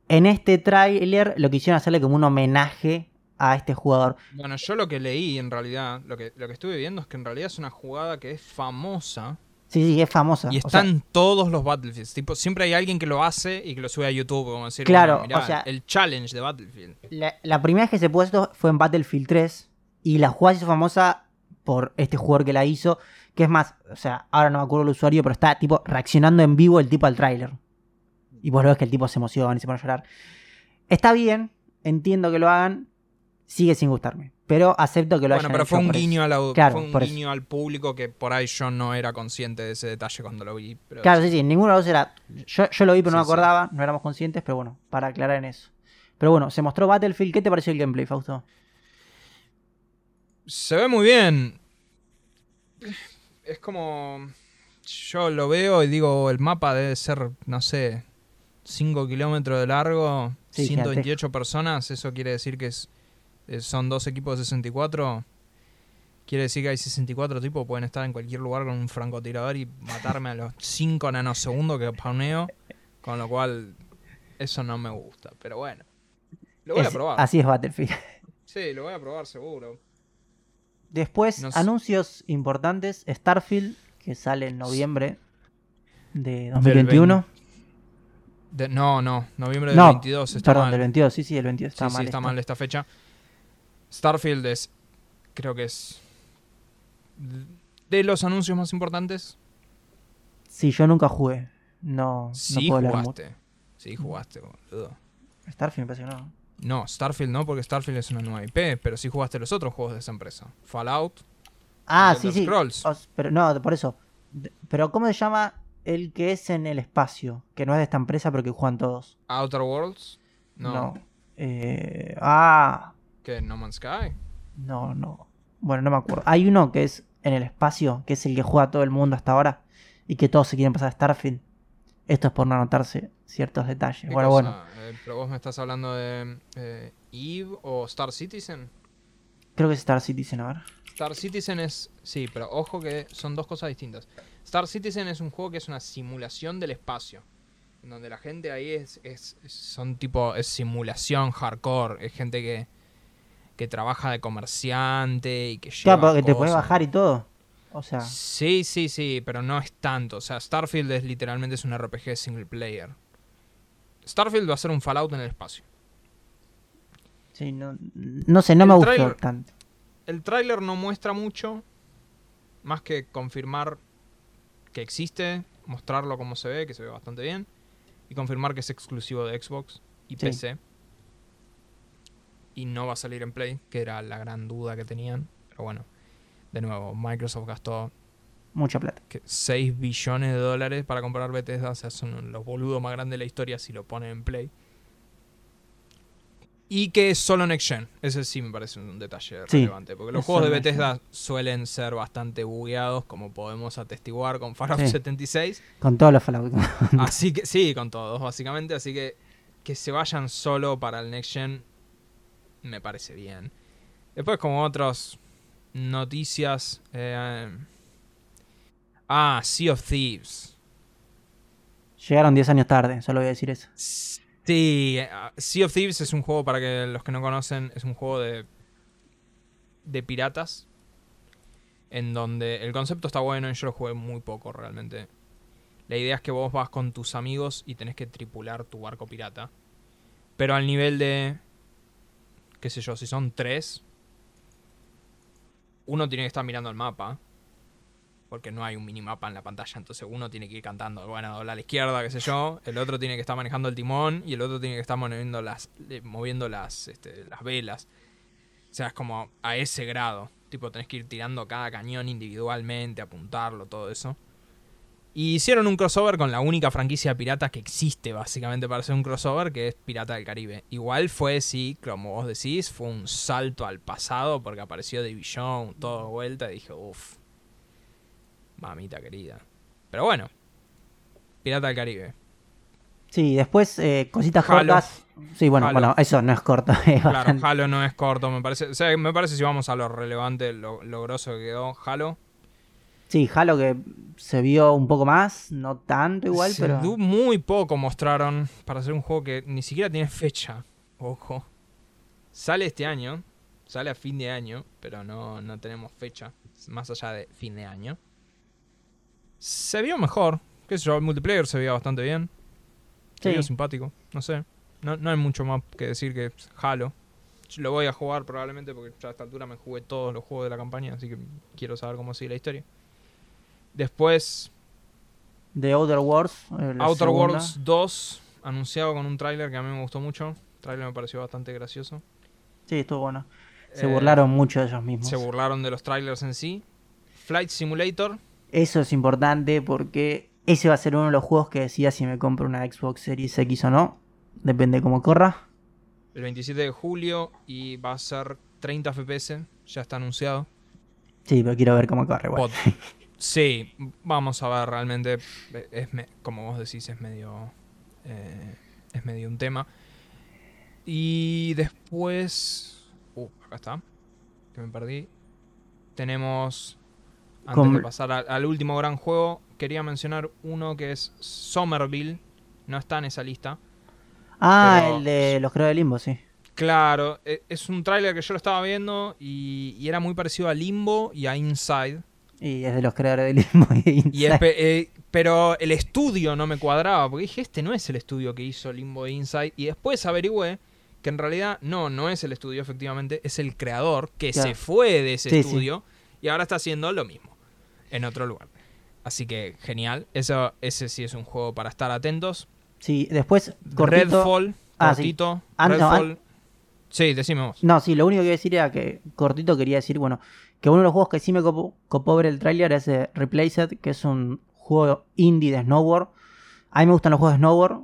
en este tráiler lo quisieron hacerle como un homenaje a este jugador. Bueno, yo lo que leí en realidad, lo que, lo que estuve viendo es que en realidad es una jugada que es famosa. Sí, sí, es famosa. Y O sea, están todos los Battlefields. Tipo, siempre hay alguien que lo hace y que lo sube a YouTube, como decir, Claro, bueno, mirá, o sea- el challenge de Battlefield. la, la primera vez que se puso esto fue en Battlefield 3 y la jugada se hizo famosa por este jugador que la hizo, que es más, o sea, ahora no me acuerdo el usuario, pero está tipo reaccionando en vivo el tipo al tráiler. Y vos lo ves que el tipo se emociona y se pone a llorar. Está bien, entiendo que lo hagan, sigue sin gustarme, pero acepto que lo Bueno, hayan pero hecho fue un guiño, a la, Claro, fue un por eso. guiño al público que por ahí yo no era consciente de ese detalle cuando lo vi. pero Claro, sí, sí, ninguno de los dos era. Yo, yo lo vi, pero no me sí. acordaba, no éramos conscientes, pero bueno, para aclarar en eso. Pero bueno, se mostró Battlefield. ¿Qué te pareció el gameplay, Fausto? Se ve muy bien. Es como. Yo lo veo y digo, el mapa debe ser, no sé, 5 kilómetros de largo, Sí, 128 personas. Eso quiere decir que es, eh, son dos equipos de 64. Quiere decir que hay 64 tipos, pueden estar en cualquier lugar con un francotirador y matarme a los 5 nanosegundos que pauneo. Con lo cual, eso no me gusta. Pero bueno, lo voy a probar. Así es Battlefield. Sí, lo voy a probar seguro. Después, No anuncios importantes. Starfield, que sale en noviembre de Del 2021. De- no, no, noviembre del No, 22 está perdón, mal. del 22. Sí, sí, el 22 está sí, mal. sí, está mal esta fecha. Starfield es, creo que es de los anuncios más importantes. Sí, yo nunca jugué. No, no Sí puedo hablar mucho. jugaste. Sí jugaste, boludo. Starfield me parece que no. No, Starfield no, porque Starfield es una nueva IP, pero sí jugaste los otros juegos de esa empresa. Fallout. Ah, sí, sí. Scrolls. Os- pero no, por eso. Pero ¿cómo se llama el que es en el espacio? Que no es de esta empresa, pero que juegan todos. Outer Worlds. No. Eh, ah, ¿Qué? No Man's Sky. no, no. Bueno, no me acuerdo. Hay uno que es en el espacio, que es el que juega todo el mundo hasta ahora. Y que todos se quieren pasar a Starfield. Esto es por no anotarse ciertos detalles. ¿Qué Bueno, cosa? bueno. Eh, pero vos me estás hablando de eh, Eve o Star Citizen. Creo que es Star Citizen, a ver. Star Citizen es. Sí, pero ojo que son dos cosas distintas. Star Citizen es un juego que es una simulación del espacio. En donde la gente ahí es. es son tipo. Es simulación hardcore. Es gente que. que trabaja de comerciante y que lleva. Claro, porque te cosas. bajar y todo. O sea, Sí, sí, sí, pero no es tanto. O sea, Starfield es literalmente es un RPG single player. Starfield va a ser un Fallout en el espacio. sí, no, no sé, no El me gustó tanto. El tráiler no muestra mucho, más que confirmar que existe, mostrarlo como se ve, que se ve bastante bien, y confirmar que es exclusivo de Xbox y Sí. PC. Y no va a salir en Play, que era la gran duda que tenían. Pero bueno, de nuevo, Microsoft gastó Mucha plata. que 6 billones de dólares para comprar Bethesda, o sea, son los boludos más grandes de la historia si lo ponen en Play. Y que es solo Next Gen. Ese sí me parece un detalle Sí, relevante. Porque los juegos de Bethesda suelen ser bastante bugueados, como podemos atestiguar con Fallout Sí. 76. Con todos los Fallout. (laughs) Así que, sí, con todos, básicamente. Así que que se vayan solo para el Next Gen me parece bien. Después, como otras noticias. eh, ah, Sea of Thieves. Llegaron 10 años tarde, solo voy a decir eso. Sí, eh, Sea of Thieves es un juego, para que los que no conocen, es un juego de, de piratas. En donde el concepto está bueno y yo lo jugué muy poco realmente. La idea es que vos vas con tus amigos y tenés que tripular tu barco pirata. Pero al nivel de. qué sé yo, si son tres. Uno tiene que estar mirando el mapa. Porque no hay un minimapa en la pantalla. Entonces uno tiene que ir cantando. Bueno, dobla a la izquierda, qué sé yo. El otro tiene que estar manejando el timón. Y el otro tiene que estar moviendo las. eh, moviendo las. este, las velas. O sea, es como a ese grado. Tipo, tenés que ir tirando cada cañón individualmente, apuntarlo, todo eso. Y hicieron un crossover con la única franquicia pirata que existe, básicamente, para hacer un crossover, que es Pirata del Caribe. Igual fue, sí, como vos decís, fue un salto al pasado, porque apareció Division, todo de vuelta, y dije, uff, mamita querida. Pero bueno, Pirata del Caribe. Sí, después eh, cositas Halo. cortas. Sí, bueno, Halo. bueno, eso no es corto. (laughs) es Claro, bastante- Halo no es corto, me parece. O sea, me parece si vamos a lo relevante, lo, lo grosso que quedó Halo. Sí, Halo que se vio un poco más, no tanto igual, Se pero. Muy poco mostraron para hacer un juego que ni siquiera tiene fecha. Ojo. Sale este año. Sale a fin de año. Pero no, no tenemos fecha. Más allá de fin de año. Se vio mejor. Qué sé yo, el multiplayer se veía bastante bien. Se Sí. vio simpático. No sé. No, no hay mucho más que decir que Halo. Yo lo voy a jugar probablemente porque ya a esta altura me jugué todos los juegos de la campaña. Así que quiero saber cómo sigue la historia. Después, De Outer Worlds. eh, Outer segunda. Worlds 2, anunciado con un tráiler que a mí me gustó mucho. El tráiler me pareció bastante gracioso. Sí, estuvo bueno. Se Eh, burlaron mucho de ellos mismos. Se burlaron de los trailers en sí. Flight Simulator, Eso es importante porque ese va a ser uno de los juegos que decía si me compro una Xbox Series X o no. Depende cómo corra. el 27 de julio y va a ser 30 FPS, ya está anunciado. Sí, pero quiero ver cómo corre igual. (laughs) Sí, vamos a ver realmente. Es me- como vos decís, es medio. eh, es medio un tema. Y después. Uh, acá está. Que me perdí. Tenemos. Antes Com- de pasar al, al último gran juego, quería mencionar uno que es Somerville. No está en esa lista. Ah, Pero- el de los creadores de Limbo, sí. Claro, e- es un tráiler que yo lo estaba viendo y, y era muy parecido a Limbo y a Inside. Y es de los creadores de Limbo y eh, pero el estudio no me cuadraba, porque dije, este no es el estudio que hizo Limbo e Inside. Y después averigüé que en realidad no, no es el estudio, efectivamente, es el creador que Claro. se fue de ese Sí, sí. estudio y ahora está haciendo lo mismo en otro lugar. Así que genial, eso, ese sí es un juego para estar atentos. Sí, después cortito. Redfall, Ah, sí. cortito. Ah, no, Redfall. Sí, decime vos. No, sí, lo único que iba a decir era que cortito quería decir, bueno, que uno de los juegos que sí me copó, copó ver el tráiler es eh, Replaced, que es un juego indie de snowboard. A mí me gustan los juegos de snowboard.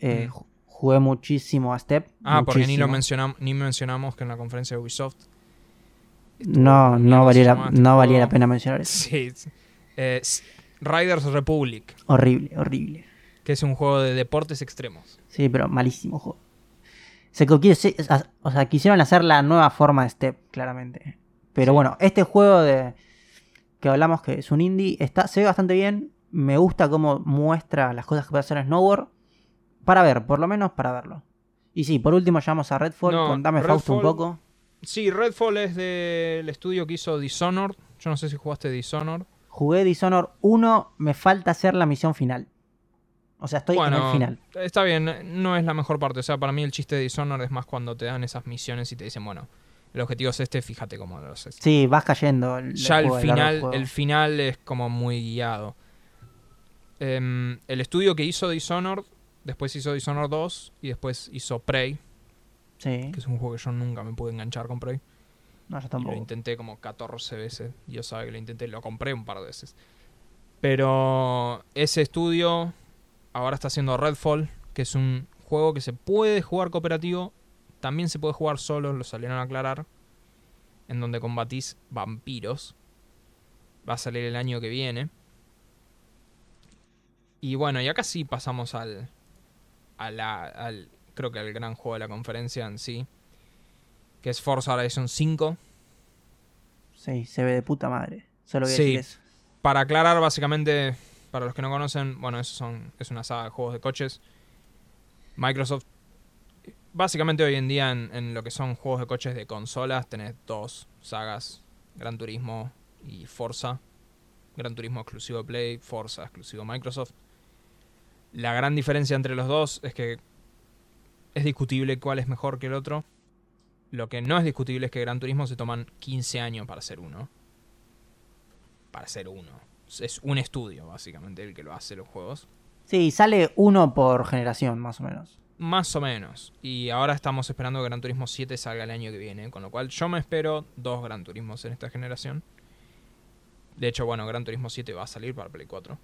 eh, Mm. ju- Jugué muchísimo a Step. Ah, porque ni lo muchísimo. mencionamos, ni mencionamos que en la conferencia de Ubisoft. No, no valía, la, no valía la pena mencionar eso. Sí. Eh, Riders Republic, Horrible, horrible. que es un juego de deportes extremos. Sí, pero malísimo juego. Se- o sea, quisieron hacer la nueva forma de Step, claramente. Pero Sí. bueno, este juego de que hablamos que es un indie, está, se ve bastante bien. Me gusta cómo muestra las cosas que puede hacer en Snowboard. Para ver, por lo menos para verlo. Y sí, por último llamamos a Redfall. No, Contame Fausto un Redfall- poco. Sí, Redfall es del estudio que hizo Dishonored. Yo no sé si jugaste Dishonored. Jugué Dishonored 1, me falta hacer la misión final. O sea, estoy en el final. está bien, no es la mejor parte. O sea, para mí el chiste de Dishonored es más cuando te dan esas misiones y te dicen, bueno, el objetivo es este, fíjate cómo lo haces. Sí, vas cayendo. el- ya el final, el final es como muy guiado. Em, el estudio que hizo Dishonored, después hizo Dishonored 2 y después hizo Prey, Sí, que es un juego que yo nunca me pude enganchar con Prey. no, yo Y lo tampoco. intenté como 14 veces. Yo sabe que lo intenté, lo compré un par de veces. Pero ese estudio ahora está haciendo Redfall, que es un juego que se puede jugar cooperativo, también se puede jugar solo, lo salieron a aclarar, en donde combatís vampiros. Va a salir el año que viene. Y bueno, y acá sí pasamos al, a la- al, creo que al gran juego de la conferencia en sí, que es Forza Horizon 5. Sí, se ve de puta madre. Solo voy a Sí. decir eso. Para aclarar, básicamente, para los que no conocen, bueno, eso son, es una saga de juegos de coches. Microsoft, básicamente hoy en día en, lo que son juegos de coches de consolas, tenés dos sagas, Gran Turismo y Forza. Gran Turismo exclusivo Play, Forza exclusivo Microsoft. La gran diferencia entre los dos es que es discutible cuál es mejor que el otro. Lo que no es discutible es que Gran Turismo se toman 15 años para hacer uno para hacer uno. Es un estudio, básicamente, el que lo hace los juegos. Sí, sale uno por generación, más o menos. Más o menos. Y ahora estamos esperando que Gran Turismo 7 salga el año que viene. Con lo cual yo me espero dos Gran Turismos en esta generación. De hecho, bueno, Gran Turismo 7 va a salir para Play 4.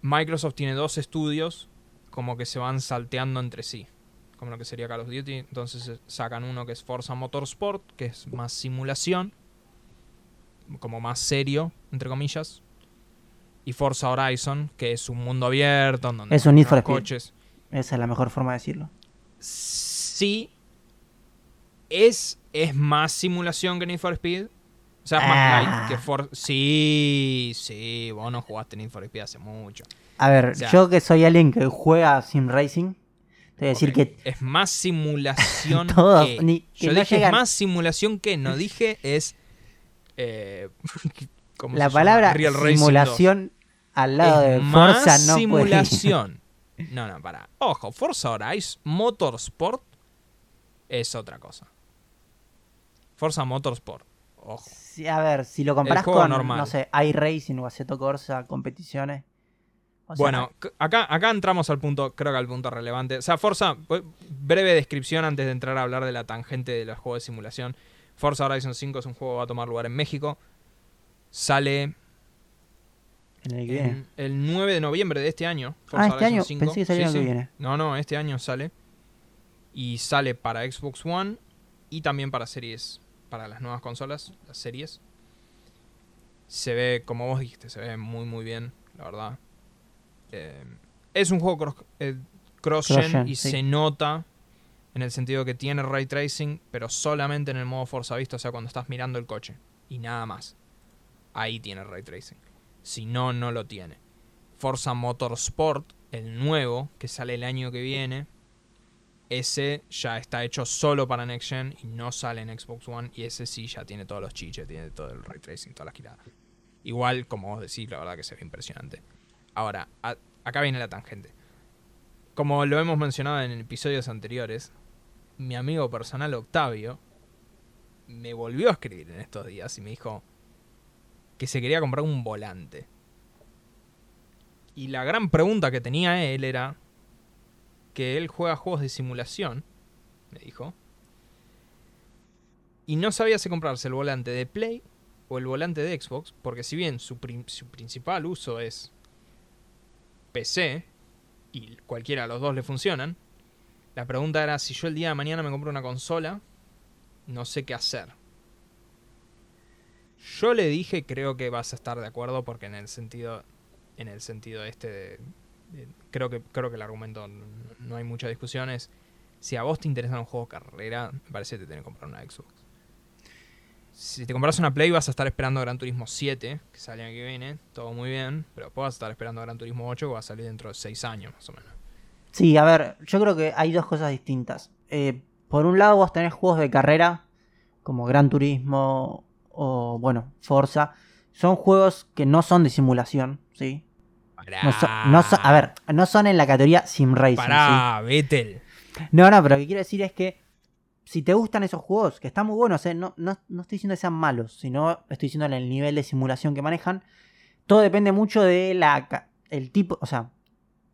Microsoft tiene dos estudios como que se van salteando entre sí. Como lo que sería Call of Duty. Entonces eh, sacan uno que es Forza Motorsport, que es más simulación. Como más serio, entre comillas. y Forza Horizon, que es un mundo abierto, donde Es un coches. Esa es la mejor forma de decirlo. Sí, es, es más simulación que Need for Speed. O sea, es más Ah. light que For... Sí, sí, vos no jugaste Need for Speed hace mucho. A ver, O sea- yo que soy alguien que juega Sim Racing, te voy a decir que Es más simulación (laughs) Todos, que... ni- que Yo no dije llegan- es más simulación que, no dije es... Eh, (laughs) ¿cómo la se llama? palabra Real 2. simulación al lado Es de más Forza no puede. simulación. (laughs) No, no, para. Ojo, Forza Horizon Motorsport es otra cosa. Forza Motorsport. Ojo. Sí, a ver, si lo comparás juego con, normal. no sé, iRacing o Assetto Corsa, competiciones. o sea, bueno, acá, acá entramos al punto, creo que al punto relevante. O sea, Forza, bu- breve descripción antes de entrar a hablar de la tangente de los juegos de simulación. Forza Horizon 5 es un juego que va a tomar lugar en México. Sale en el que viene. en el 9 de noviembre de este año. Ah, este Horizon año. 5. Pensé que salía Sí, el que viene. No, no, este año sale. Y sale para Xbox One y también para series, para las nuevas consolas, las series. Se ve, como vos dijiste, se ve muy muy bien, la verdad. Eh, es un juego cross, eh, Cross-gen, y sí. se nota en el sentido que tiene ray tracing, pero solamente en el modo Forza Vista, o sea, cuando estás mirando el coche y nada más. Ahí tiene ray tracing. Si no, no lo tiene. Forza Motorsport, el nuevo, que sale el año que viene, ese ya está hecho solo para Next Gen y no sale en Xbox One. Y ese sí ya tiene todos los chiches, tiene todo el ray tracing, todas las giradas. Igual, como vos decís, la verdad que se ve impresionante. Ahora, acá viene la tangente. Como lo hemos mencionado en episodios anteriores, mi amigo personal Octavio me volvió a escribir en estos días y me dijo que se quería comprar un volante. Y la gran pregunta que tenía él era que él juega juegos de simulación, me dijo, y no sabía si comprarse el volante de Play o el volante de Xbox, porque si bien su, su principal uso es PC, y cualquiera de los dos le funcionan, la pregunta era si yo el día de mañana me compro una consola, no sé qué hacer. Yo le dije, creo que vas a estar de acuerdo porque en el sentido en el sentido este de, creo que creo que el argumento no hay mucha discusión es si a vos te interesa un juego de carrera, me parece que te que comprar una Xbox. Si te compras una Play vas a estar esperando Gran Turismo 7, que sale el año que viene, todo muy bien, pero después a estar esperando Gran Turismo 8 que va a salir dentro de 6 años más o menos. Sí, a ver, yo creo que hay dos cosas distintas. Eh, por un lado, vos tenés juegos de carrera, como Gran Turismo o, bueno, Forza. Son juegos que no son de simulación, ¿sí? No son- a ver, no son en la categoría Sim Racing, Pará, Vettel. No, no, pero lo que quiero decir es que si te gustan esos juegos, que están muy buenos, ¿eh? no, no, no estoy diciendo que sean malos, sino estoy diciendo en el nivel de simulación que manejan, todo depende mucho de la el tipo, o sea,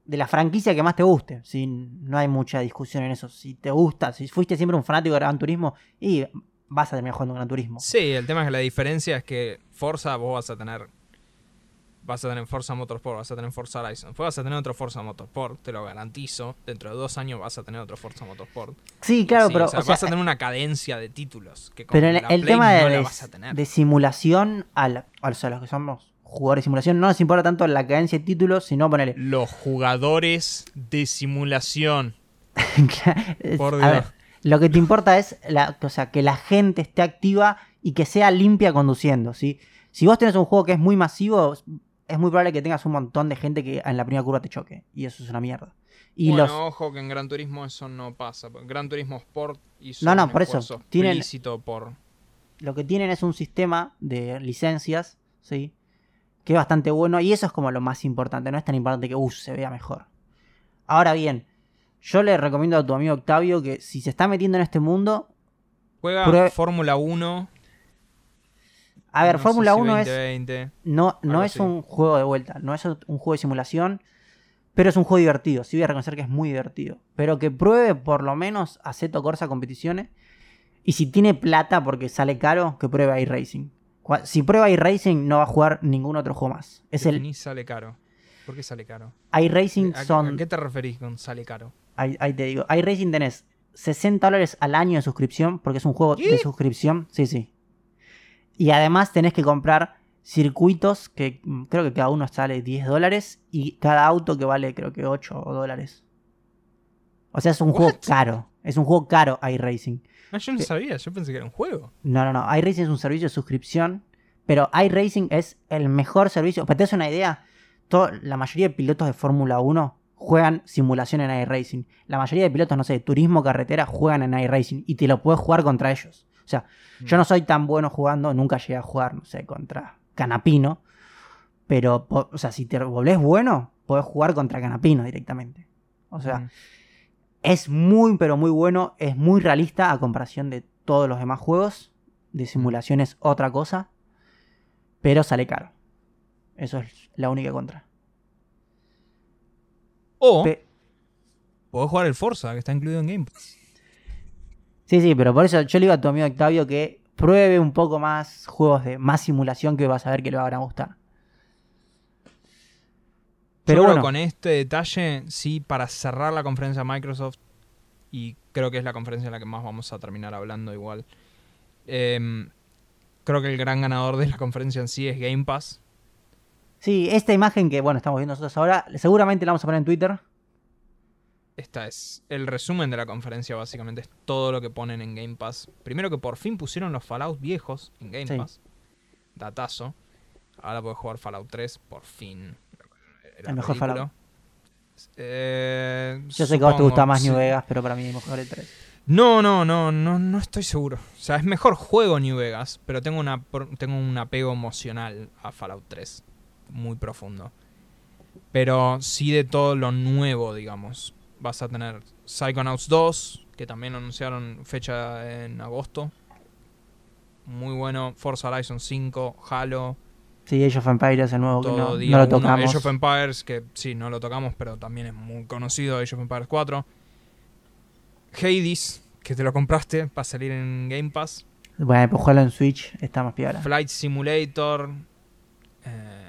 de la franquicia que más te guste. ¿sí? No hay mucha discusión en eso. Si te gusta, si fuiste siempre un fanático de Gran Turismo, y vas a terminar jugando Gran Turismo. Sí, el tema es que la diferencia es que Forza vos vas a tener. Vas a tener Forza Motorsport, vas a tener Forza Horizon. Después vas a tener otro Forza Motorsport, te lo garantizo. Dentro de dos años vas a tener otro Forza Motorsport. Sí, claro, Sí, pero o sea, o sea, vas a tener una cadencia de títulos que con pero el Play tema no la de- vas a tener. de simulación, al, o sea, los que somos jugadores de simulación, no nos importa tanto la cadencia de títulos, sino ponerle. Los jugadores de simulación. (laughs) Por a Dios. ver, lo que te importa es la, o sea, que la gente esté activa y que sea limpia conduciendo, ¿sí? Si vos tenés un juego que es muy masivo, es muy probable que tengas un montón de gente que en la primera curva te choque. Y eso es una mierda. Y bueno, los, ojo que en Gran Turismo eso no pasa. Gran Turismo Sport hizo No, no, un por eso, tienen- por lo que tienen es un sistema de licencias, ¿sí? Que es bastante bueno y eso es como lo más importante, no es tan importante que uh, se vea mejor. Ahora bien, yo le recomiendo a tu amigo Octavio que si se está metiendo en este mundo, Juega Fórmula 1. a ver, no Fórmula si 1 es 2020. no, no es así. un juego de vuelta, no es un juego de simulación, pero es un juego divertido, sí voy a reconocer que es muy divertido, pero que pruebe por lo menos Aceto Corsa competiciones y si tiene plata porque sale caro, que pruebe iRacing. Si prueba iRacing no va a jugar ningún otro juego más. Es el Definí sale caro. ¿Por qué sale caro? iRacing ¿A, son a qué te referís con sale caro? Ahí, ahí te digo, iRacing tenés 60 dólares al año de suscripción porque es un juego ¿Qué? de suscripción, sí, sí. Y además tenés que comprar circuitos que mm, creo que cada uno sale 10 dólares y cada auto que vale creo que 8 dólares. O sea, es un juego caro. Es un juego caro iRacing. Ah, yo no Que- sabía, yo pensé que era un juego. No, no, no. iRacing es un servicio de suscripción. Pero iRacing es el mejor servicio. Para que te una idea, to- la mayoría de pilotos de Fórmula 1 juegan simulación en iRacing. La mayoría de pilotos, no sé, de turismo carretera juegan en iRacing y te lo puedes jugar contra ellos. O sea, yo no soy tan bueno jugando, nunca llegué a jugar, no sé, contra Canapino. Pero, o sea, si te volvés bueno, podés jugar contra Canapino directamente. O sea, Mm. es muy, pero muy bueno. Es muy realista a comparación de todos los demás juegos. De simulación es otra cosa. Pero sale caro. Eso es la única contra. O Pe- puedo jugar el Forza, que está incluido en Game Pass. sí, sí, pero por eso yo le digo a tu amigo Octavio que pruebe un poco más juegos de más simulación que vas a ver que le van a gustar. Pero Yo creo bueno, con este detalle, sí, para cerrar la conferencia de Microsoft, y creo que es la conferencia en la que más vamos a terminar hablando igual, em, creo que el gran ganador de la conferencia en sí es Game Pass. Sí, esta imagen que bueno estamos viendo nosotros ahora, seguramente la vamos a poner en Twitter. Esta es el resumen de la conferencia, básicamente es todo lo que ponen en Game Pass. Primero que por fin pusieron los Fallout viejos en Game Sí. Pass. Datazo. Ahora puedes jugar Fallout 3, por fin. Era El mejor ridículo. Fallout. Eh, Yo sé que a vos te gusta más New. Vegas, pero para mí es mejor el 3. No, no, no, no, no estoy seguro. O sea, es mejor juego New Vegas, pero tengo, una, tengo un apego emocional a Fallout 3. Muy profundo. Pero sí de todo lo nuevo, digamos. Vas a tener Psychonauts 2, que también anunciaron fecha en agosto. Muy bueno. Forza Horizon 5, Halo, Sí, Age of Empires, el nuevo que no, no lo uno. tocamos. Age of Empires, que sí, no lo tocamos, pero también es muy conocido. Age of Empires 4. Hades, que te lo compraste, va a salir en Game Pass. Bueno, pues jugarlo en Switch está más piola. Flight Simulator. eh,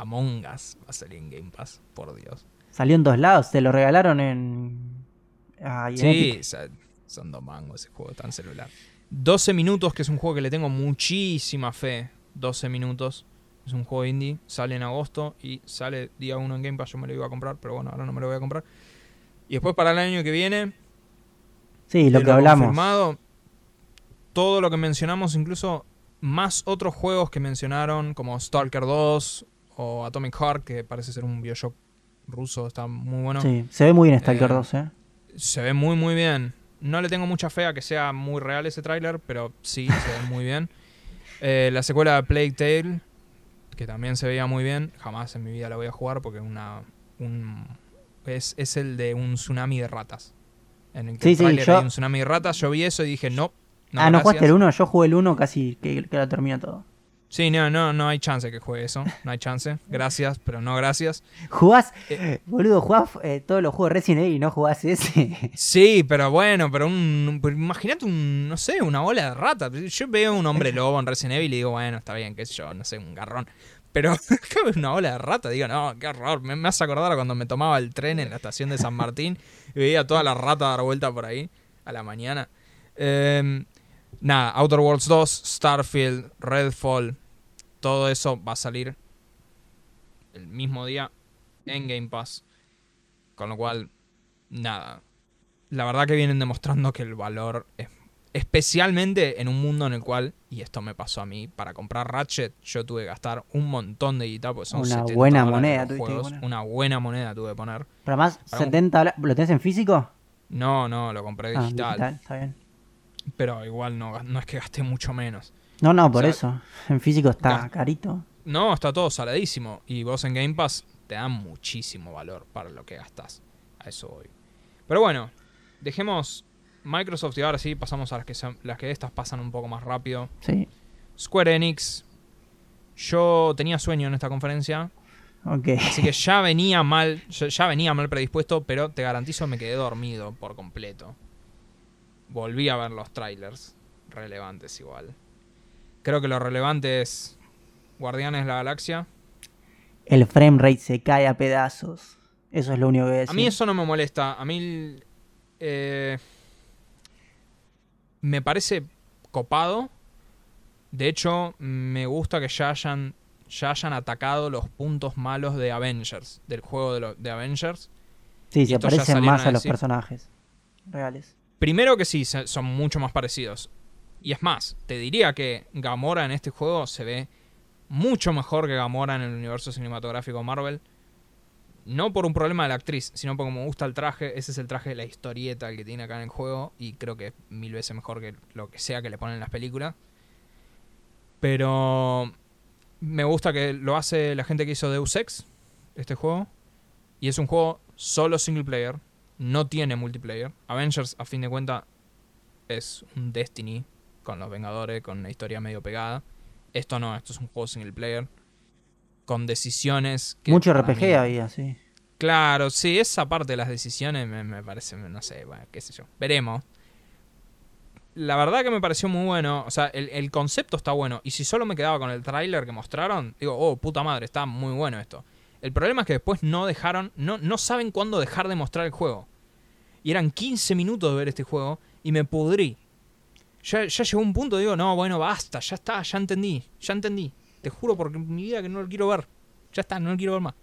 Among Us va a salir en Game Pass, por Dios. Salió en dos lados, te lo regalaron en. ah, en Sí, son dos mangos ese juego tan celular. 12 minutos, que es un juego que le tengo muchísima fe. 12 minutos. Es un juego indie, sale en agosto y sale día 1 en Game Pass. Yo me lo iba a comprar, pero bueno, ahora no me lo voy a comprar. Y después para el año que viene, Sí, lo que hablamos. confirmado, todo lo que mencionamos, incluso más otros juegos que mencionaron, como Stalker 2 o Atomic Heart, que parece ser un Bioshock ruso, está muy bueno. Sí, se ve muy bien Stalker Eh, 2, ¿eh? Se ve muy, muy bien. No le tengo mucha fe a que sea muy real ese tráiler, pero sí, se ve muy bien. (laughs) Eh, la secuela de Plague Tale, que también se veía muy bien. Jamás en mi vida la voy a jugar porque una, un, es, es el de un tsunami de ratas. En el que Sí, el sí, tráiler yo- hay un tsunami de ratas. Yo vi eso y dije, no. no ah, ¿no jugaste gracias". el 1? Yo jugué el 1 casi que, que lo termino todo. Sí, no, no, no hay chance que juegue eso. No hay chance. (laughs) Gracias, pero no gracias. ¿Jugás? Eh. Boludo, jugás eh, todos los juegos de Resident Evil y no jugás ese. (laughs) Sí, pero bueno, pero un. imagínate un. No sé, una bola de rata. Yo veo un hombre (laughs) lobo en Resident Evil y digo, bueno, está bien, qué sé yo, no sé, un garrón. Pero acá veo una bola de rata, digo, no, qué horror. Me, me hace acordar a cuando me tomaba el tren en la estación de San Martín y veía toda la rata dar vuelta por ahí a la mañana. Em, nada, Outer Worlds 2, Starfield, Redfall, todo eso va a salir el mismo día en Game Pass. Con lo cual, nada. La verdad que vienen demostrando que el valor es. Especialmente en un mundo en el cual, y esto me pasó a mí, para comprar Ratchet yo tuve que gastar un montón de guita, porque son Una 70 buena moneda tuviste juegos. Una buena moneda tuve que poner. Pero más, Para un- 70 dólares- ¿Lo tenés en físico? No, no, lo compré Ah, digital, está bien. Pero igual no, no es que gasté mucho menos. No, no, por O sea, eso. En físico está carito. No, está todo saladísimo. Y vos en Game Pass te dan muchísimo valor para lo que gastás. A eso voy. Pero bueno, dejemos Microsoft y ahora sí pasamos a las que, son- las que estas pasan un poco más rápido. Sí. Square Enix. Yo tenía sueño en esta conferencia, Ok. así que ya venía mal, ya venía mal predispuesto, pero te garantizo me quedé dormido por completo. Volví a ver los trailers, relevantes igual. Creo que lo relevante es Guardianes de la Galaxia. El frame rate se cae a pedazos. Eso es lo único que voy a mí eso no me molesta. A mí eh, me parece copado. De hecho, me gusta que ya hayan ya hayan atacado los puntos malos de Avengers, del juego de, lo- de Avengers. Sí, Y se parecen más a a los personajes reales. Primero que sí, son mucho más parecidos. Y es más, te diría que Gamora en este juego se ve mucho mejor que Gamora en el universo cinematográfico Marvel. No por un problema de la actriz, sino porque me gusta el traje. Ese es el traje de la historieta que tiene acá en el juego. Y creo que es mil veces mejor que lo que sea que le ponen en las películas. Pero me gusta que lo hace la gente que hizo Deus Ex, este juego. Y es un juego solo single player. No tiene multiplayer. Avengers, a fin de cuentas, es un Destiny con los Vengadores, con una historia medio pegada. Esto no, esto es un juego single player. Con decisiones. que Mucho RPG mí- había, sí. Claro, sí, esa parte de las decisiones me, me parece, no sé, bueno, qué sé yo. Veremos. La verdad que me pareció muy bueno. O sea, el, el concepto está bueno. Y si solo me quedaba con el tráiler que mostraron, digo, oh, puta madre, está muy bueno esto. El problema es que después no dejaron, no, no saben cuándo dejar de mostrar el juego. Y eran 15 minutos de ver este juego y me pudrí. Ya, llegó un punto, digo, no, bueno, basta, ya está, ya entendí, ya entendí. Te juro por mi vida que no lo quiero ver. Ya está, no lo quiero ver más.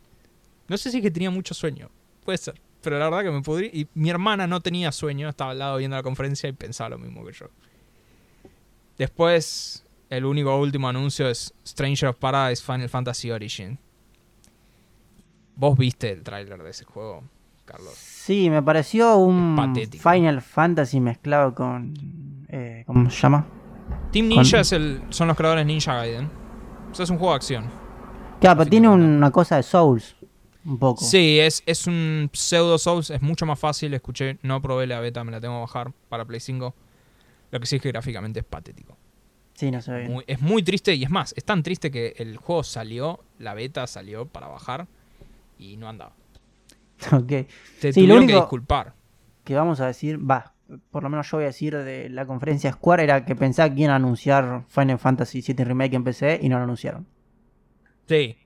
No sé si es que tenía mucho sueño. Puede ser. Pero la verdad que me pudrí. Y mi hermana no tenía sueño. Estaba al lado viendo la conferencia y pensaba lo mismo que yo. Después, el único último anuncio es Stranger of Paradise Final Fantasy Origin. ¿Vos viste el tráiler de ese juego, Carlos? Sí, me pareció un patético. Final Fantasy mezclado con. eh, ¿Cómo se llama? Team Con- Ninja es el, son los creadores de Ninja Gaiden. O sea, es un juego de acción. Claro, pero tiene una cosa de Souls. Un poco. Sí, es, es un pseudo Souls, es mucho más fácil, escuché, no probé la beta, me la tengo que bajar para Play 5. Lo que sí es que gráficamente es patético. Sí, no se ve bien. Muy- es muy triste y es más, es tan triste que el juego salió, la beta salió para bajar y no andaba. (laughs) Ok. Te Sí, lo tuvieron que único- disculpar. Que vamos a decir, va, por lo menos yo voy a decir de la conferencia Square era que pensaba que iban a anunciar Final Fantasy VII Remake en PC y no lo anunciaron. Sí.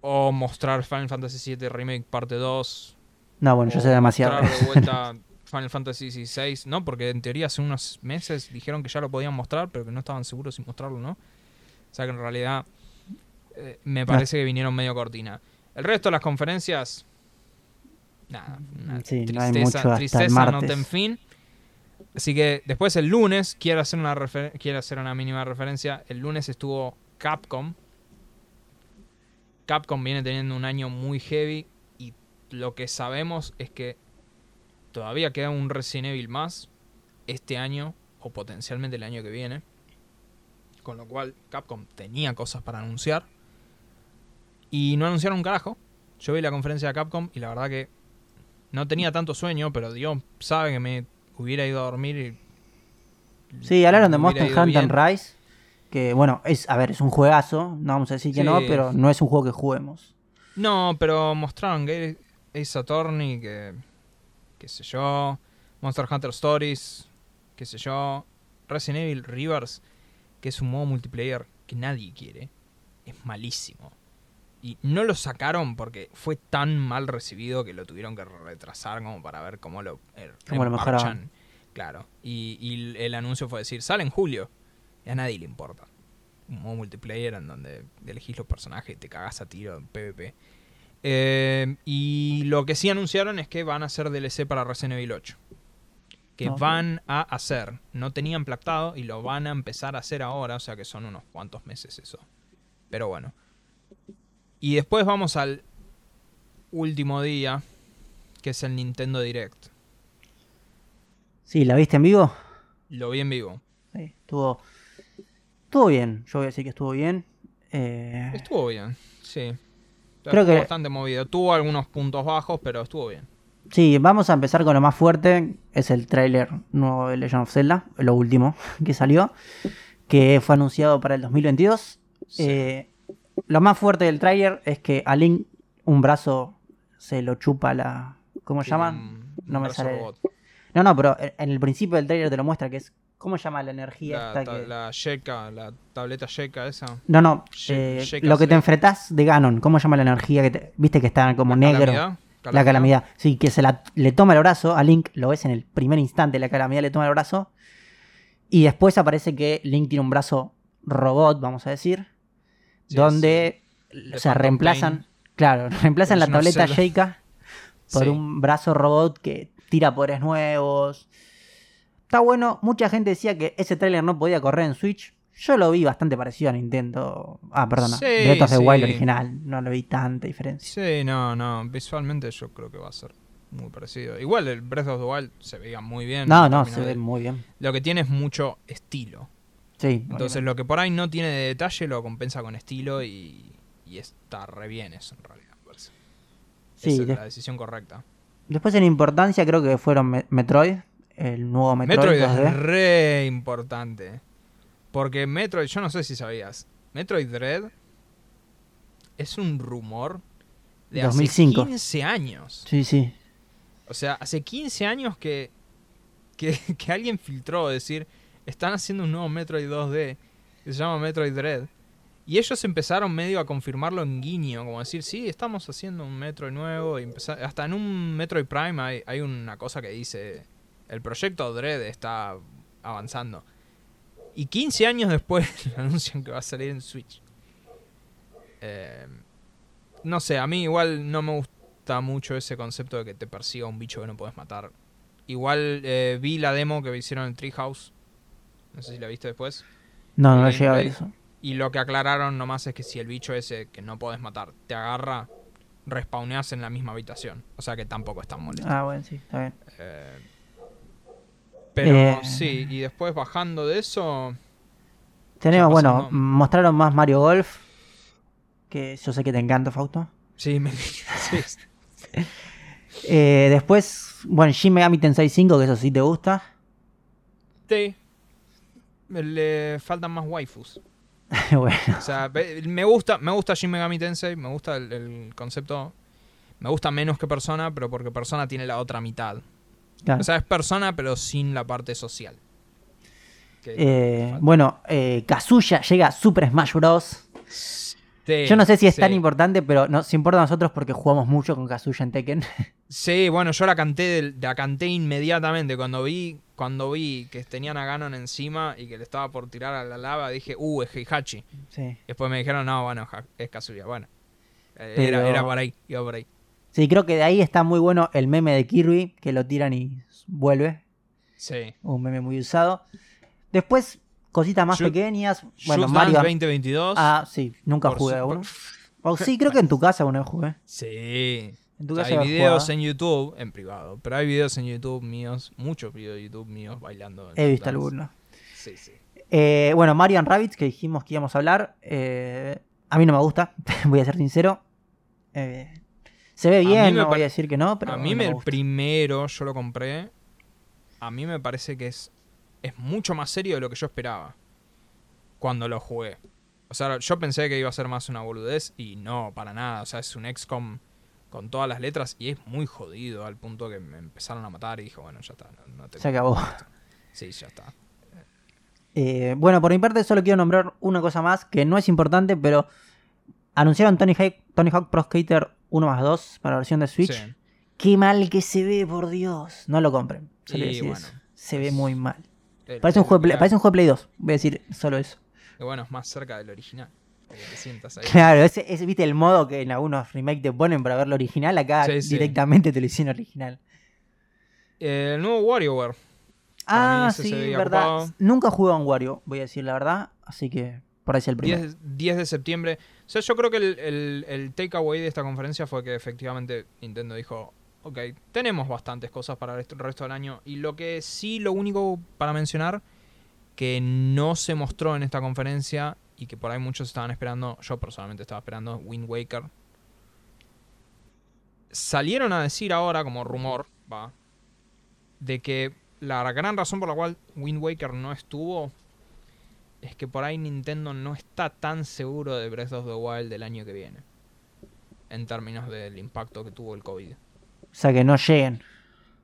O mostrar Final Fantasy VII Remake parte 2. No, bueno, yo sé demasiado. Mostrar de vuelta (laughs) Final Fantasy XVI, ¿no? Porque en teoría hace unos meses dijeron que ya lo podían mostrar, pero que no estaban seguros si mostrarlo no. O sea que en realidad eh, me parece que vinieron medio cortina. El resto de las conferencias, nada. Una Sí, no tristeza, tristeza no ten fin. Así que después el lunes, quiero hacer una, quiero hacer una mínima referencia. El lunes estuvo Capcom. Capcom viene teniendo un año muy heavy y lo que sabemos es que todavía queda un Resident Evil más este año o potencialmente el año que viene. Con lo cual Capcom tenía cosas para anunciar. Y no anunciaron un carajo. Yo vi la conferencia de Capcom y la verdad que no tenía tanto sueño, pero Dios sabe que me hubiera ido a dormir y... Sí, hablaron de Monster Hunter bien. Rise. Que bueno, es, a ver, es un juegazo. No vamos a decir que no, pero no es un juego que juguemos. No, pero mostraron que Ace Attorney, que. qué sé yo. Monster Hunter Stories, qué sé yo. Resident Evil Rivers, que es un modo multiplayer que nadie quiere. Es malísimo. Y no lo sacaron porque fue tan mal recibido que lo tuvieron que retrasar como para ver cómo lo, eh, Cómo lo mejoraban. Claro. Y, y el anuncio fue decir, sale en julio. Y a nadie le importa. Un modo multiplayer en donde elegís los personajes y te cagas a tiro en PvP. Eh, y lo que sí anunciaron es que van a hacer DLC para Resident Evil 8. Que van a hacer. No tenían pactado y lo van a empezar a hacer ahora. O sea que son unos cuantos meses eso. Pero bueno. Y después vamos al último día. Que es el Nintendo Direct. Sí, ¿la viste en vivo? Lo vi en vivo. Sí, estuvo. Estuvo bien. Yo voy a decir que estuvo bien. Eh, Estuvo bien, sí. Creo Estuvo que- bastante movido. Tuvo algunos puntos bajos, pero estuvo bien. Sí, vamos a empezar con lo más fuerte. Es el tráiler nuevo de Legend of Zelda, lo último (laughs) que salió, que fue anunciado para el 2022. Sí. Eh, lo más fuerte del tráiler es que a Link un brazo se lo chupa la... ¿Cómo se Tiene llama? un- No me sale. robot. No, no, pero en el principio del tráiler te lo muestra que es... ¿Cómo se llama la energía La, esta ta- que- la la tableta Sheikah esa. No, no, eh, lo que te enfrentás de Ganon, ¿cómo se llama la energía que te... Viste que está como La negro? calamidad, La calamidad. Sí, que se la, le toma el brazo a Link, lo ves en el primer instante, la calamidad le toma el brazo. Y después aparece que Link tiene un brazo robot, vamos a decir. Sí, donde Le o sea, reemplazan, claro, (laughs) reemplazan la tableta Zelda. Sheikah por Sí. un brazo robot que tira poderes nuevos. Está bueno, mucha gente decía que ese tráiler no podía correr en Switch. Yo lo vi bastante parecido a Nintendo. Ah, perdona, Sí, Breath of the sí. Wild original. No lo vi tanta diferencia. Sí, no, no. Visualmente yo creo que va a ser muy parecido. Igual el Breath of the Wild se veía muy bien. No, no, se de- ve muy bien. Lo que tiene es mucho estilo. Sí, Entonces lo que por ahí no tiene de detalle lo compensa con estilo y, y está re bien eso en realidad. parece. Sí, Esa es la decisión correcta. Después en importancia creo que fueron Me- Metroid. El nuevo Metroid, Metroid, 2D. es re importante. Porque Metroid, yo no sé si sabías, Metroid Dread es un rumor de 2005. hace 15 años. Sí, sí. O sea, hace 15 años que, que, que alguien filtró decir, están haciendo un nuevo Metroid 2D que se llama Metroid Dread. Y ellos empezaron medio a confirmarlo en guiño, como decir, sí, estamos haciendo un Metroid nuevo. Hasta en un Metroid Prime hay, una cosa que dice, el proyecto Dread está avanzando. Y 15 años después (laughs) anuncian que va a salir en Switch. Eh, no sé, a mí igual no me gusta mucho ese concepto de que te persiga un bicho que no puedes matar. Igual eh, vi la demo que hicieron en Treehouse. No sé si la viste después. No, no El llega a ver eso. Y lo que aclararon nomás es que si el bicho ese que no podés matar te agarra, respawneas en la misma habitación. O sea que tampoco es tan molesto. Ah, bueno, sí, está bien. Eh, pero Eh. sí, y después bajando de eso. Tenemos, bueno, mostraron más Mario Golf. Que yo sé que te encanta, Fausto. Sí, me, sí, (laughs) (laughs) Eh, después, bueno, Shin Megami Tensei 5, que eso sí te gusta. sí. Le faltan más waifus. (laughs) bueno, O sea, me gusta, me gusta Shin Megami Tensei, me gusta el, el concepto. Me gusta menos que Persona, pero porque Persona tiene la otra mitad. claro. O sea, es Persona, pero sin la parte social. Eh, bueno, eh, Kazuya llega a Super Smash Bros. Sí, Yo no sé si es sí. tan importante, pero nos importa a nosotros porque jugamos mucho con Kazuya en Tekken. (laughs) Sí, bueno, yo la canté, la canté inmediatamente. Cuando vi, cuando vi que tenían a Ganon encima y que le estaba por tirar a la lava, dije, uh, es Heihachi. sí. Después me dijeron, no, bueno, es Kazuya. Bueno, Eh, Pero- era, era por ahí, iba por ahí. Sí, creo que de ahí está muy bueno el meme de Kirby, que lo tiran y vuelve. Sí. Un meme muy usado. Después, cositas más pequeñas. Bueno, Mario. Dance 2022. Ah, sí, nunca por jugué su- a uno. O sí, creo que en tu casa una vez jugué. Sí. En tu O sea, casa hay videos jugado. en YouTube, en privado, pero hay videos en YouTube míos, muchos videos de YouTube míos bailando. en He visto algunos. Sí, sí. Eh, bueno, Mario and Rabbids, que dijimos que íbamos a hablar. eh, a mí no me gusta, (laughs) voy a ser sincero. Eh, se ve bien, no voy a decir que no, pero a mí no me, el primero yo lo compré. A mí me parece que es, es mucho más serio de lo que yo esperaba cuando lo jugué. O sea, yo pensé que iba a ser más una boludez y no, para nada. O sea, es un XCOM con todas las letras y es muy jodido al punto que me empezaron a matar y dije, bueno, ya está. No, no te- Se acabó. Sí, ya está. Eh, bueno, por mi parte solo quiero nombrar una cosa más que no es importante, pero anunciaron Tony Hawk, Tony Hawk Pro Skater 1 más 2 para la versión de Switch. Sí. Qué mal que se ve, por Dios. No lo compren. Y bueno. Se ve muy mal. El- Parece un, juego de Play, mira, parece un juego de Play 2. Voy a decir solo eso. que bueno, es más cerca del original. para que te sientas ahí. Claro, ese, ese, viste el modo que en algunos remakes te ponen para ver lo original. Acá Sí, sí. directamente te lo hicieron original. Eh, el nuevo WarioWare. Ah, sí, verdad. Nunca jugué a un Wario, voy a decir la verdad. Así que por ahí es el primero. 10, 10 de septiembre. O sea, yo creo que el, el, el takeaway de esta conferencia fue que efectivamente Nintendo dijo, ok, tenemos bastantes cosas para el resto- el resto del año. Y lo que sí, lo único para mencionar, que no se mostró en esta conferencia y que por ahí muchos estaban esperando, yo personalmente estaba esperando, Wind Waker. Salieron a decir ahora, como rumor, va, de que la gran razón por la cual Wind Waker no estuvo es que por ahí Nintendo no está tan seguro de Breath of the Wild del año que viene. En términos del impacto que tuvo el COVID. O sea, que no lleguen.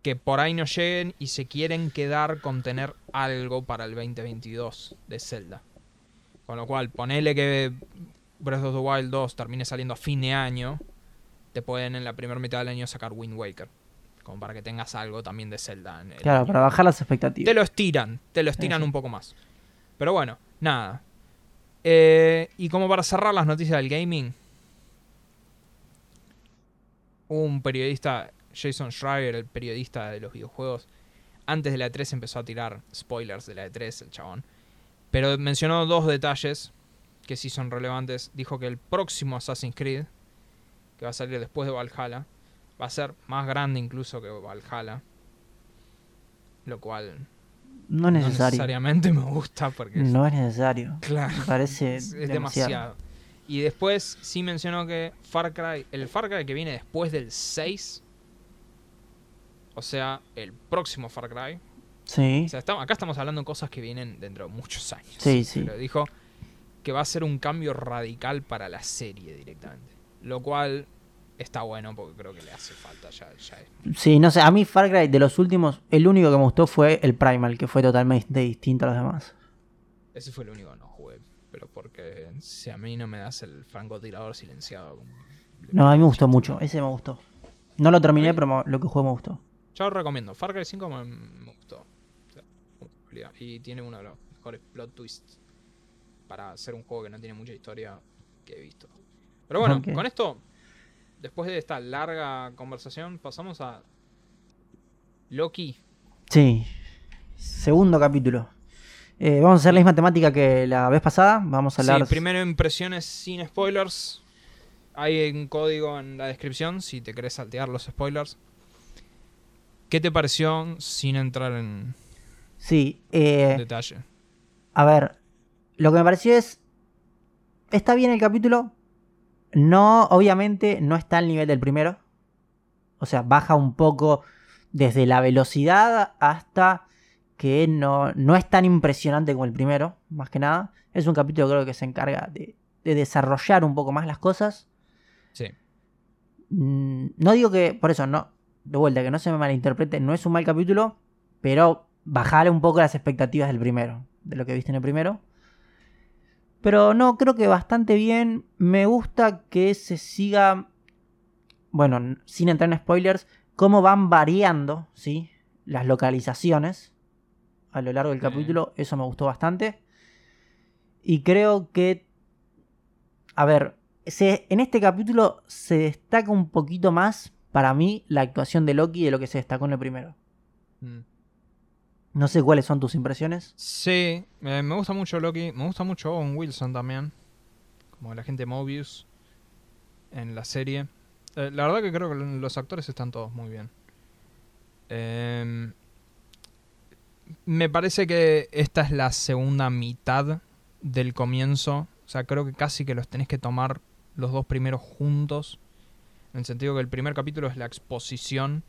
Que por ahí no lleguen y se quieren quedar con tener algo para el 2022 de Zelda. Con lo cual, ponele que Breath of the Wild 2 termine saliendo a fin de año. Te pueden en la primera mitad del año sacar Wind Waker. Como para que tengas algo también de Zelda. En el Claro, año. para bajar las expectativas. Te lo estiran, te lo estiran Eso. un poco más. Pero bueno, nada. Eh, y como para cerrar las noticias del gaming, un periodista, Jason Schreier, el periodista de los videojuegos, antes de la E3 empezó a tirar spoilers de la E3, el chabón. Pero mencionó dos detalles que sí son relevantes. Dijo que el próximo Assassin's Creed, que va a salir después de Valhalla, va a ser más grande incluso que Valhalla. Lo cual No es no necesario. necesariamente me gusta porque No es necesario. claro, Me parece es, es demasiado. demasiado. Y después sí mencionó que Far Cry, el Far Cry que viene después del 6, o sea, el próximo Far Cry, Sí. o sea, estamos- acá estamos hablando de cosas que vienen dentro de muchos años. Sí, sí. Pero dijo que va a ser un cambio radical para la serie directamente. Lo cual está bueno porque creo que le hace falta ya. ya es- Sí, no sé, a mí Far Cry de los últimos, el único que me gustó fue el Primal, que fue totalmente distinto a los demás. Ese fue el único que no jugué. Pero porque si a mí no me das el francotirador silenciado. No, a mí me gustó mucho, ese me gustó. No lo terminé, pero lo que jugué me gustó. Yo lo recomiendo. Far Cry 5 me, me gustó. Y tiene uno de los mejores plot twists para hacer un juego que no tiene mucha historia que he visto. Pero bueno, con esto, después de esta larga conversación, pasamos a Loki. Sí. Segundo capítulo. Eh, vamos a hacer la misma temática que la vez pasada. Vamos a hablar. Sí, primero impresiones sin spoilers. Hay un código en la descripción si te querés saltear los spoilers. ¿Qué te pareció sin entrar en Sí, eh, detalle? a ver. Lo que me pareció es. Está bien el capítulo. No, obviamente, no está al nivel del primero. O sea, baja un poco desde la velocidad hasta que no, no es tan impresionante como el primero, más que nada. Es un capítulo creo que se encarga de, de desarrollar un poco más las cosas. Sí. Mm, No digo que, por eso, no, de vuelta, que no se me malinterprete, no es un mal capítulo, pero bajarle un poco las expectativas del primero, de lo que viste en el primero. Pero no, creo que bastante bien. Me gusta que se siga, bueno, sin entrar en spoilers, cómo van variando, ¿sí? Las localizaciones a lo largo del capítulo. Eso me gustó bastante. Y creo que, a ver, se, en este capítulo se destaca un poquito más, para mí, la actuación de Loki de lo que se destacó en el primero. Mm. No sé cuáles son tus impresiones. Sí, eh, me gusta mucho Loki. Me gusta mucho Owen Wilson también. Como el agente Mobius en la serie. Eh, la verdad que creo que los actores están todos muy bien. Em, me parece que esta es la segunda mitad del comienzo. O sea, creo que casi que los tenés que tomar los dos primeros juntos. En el sentido que el primer capítulo es la exposición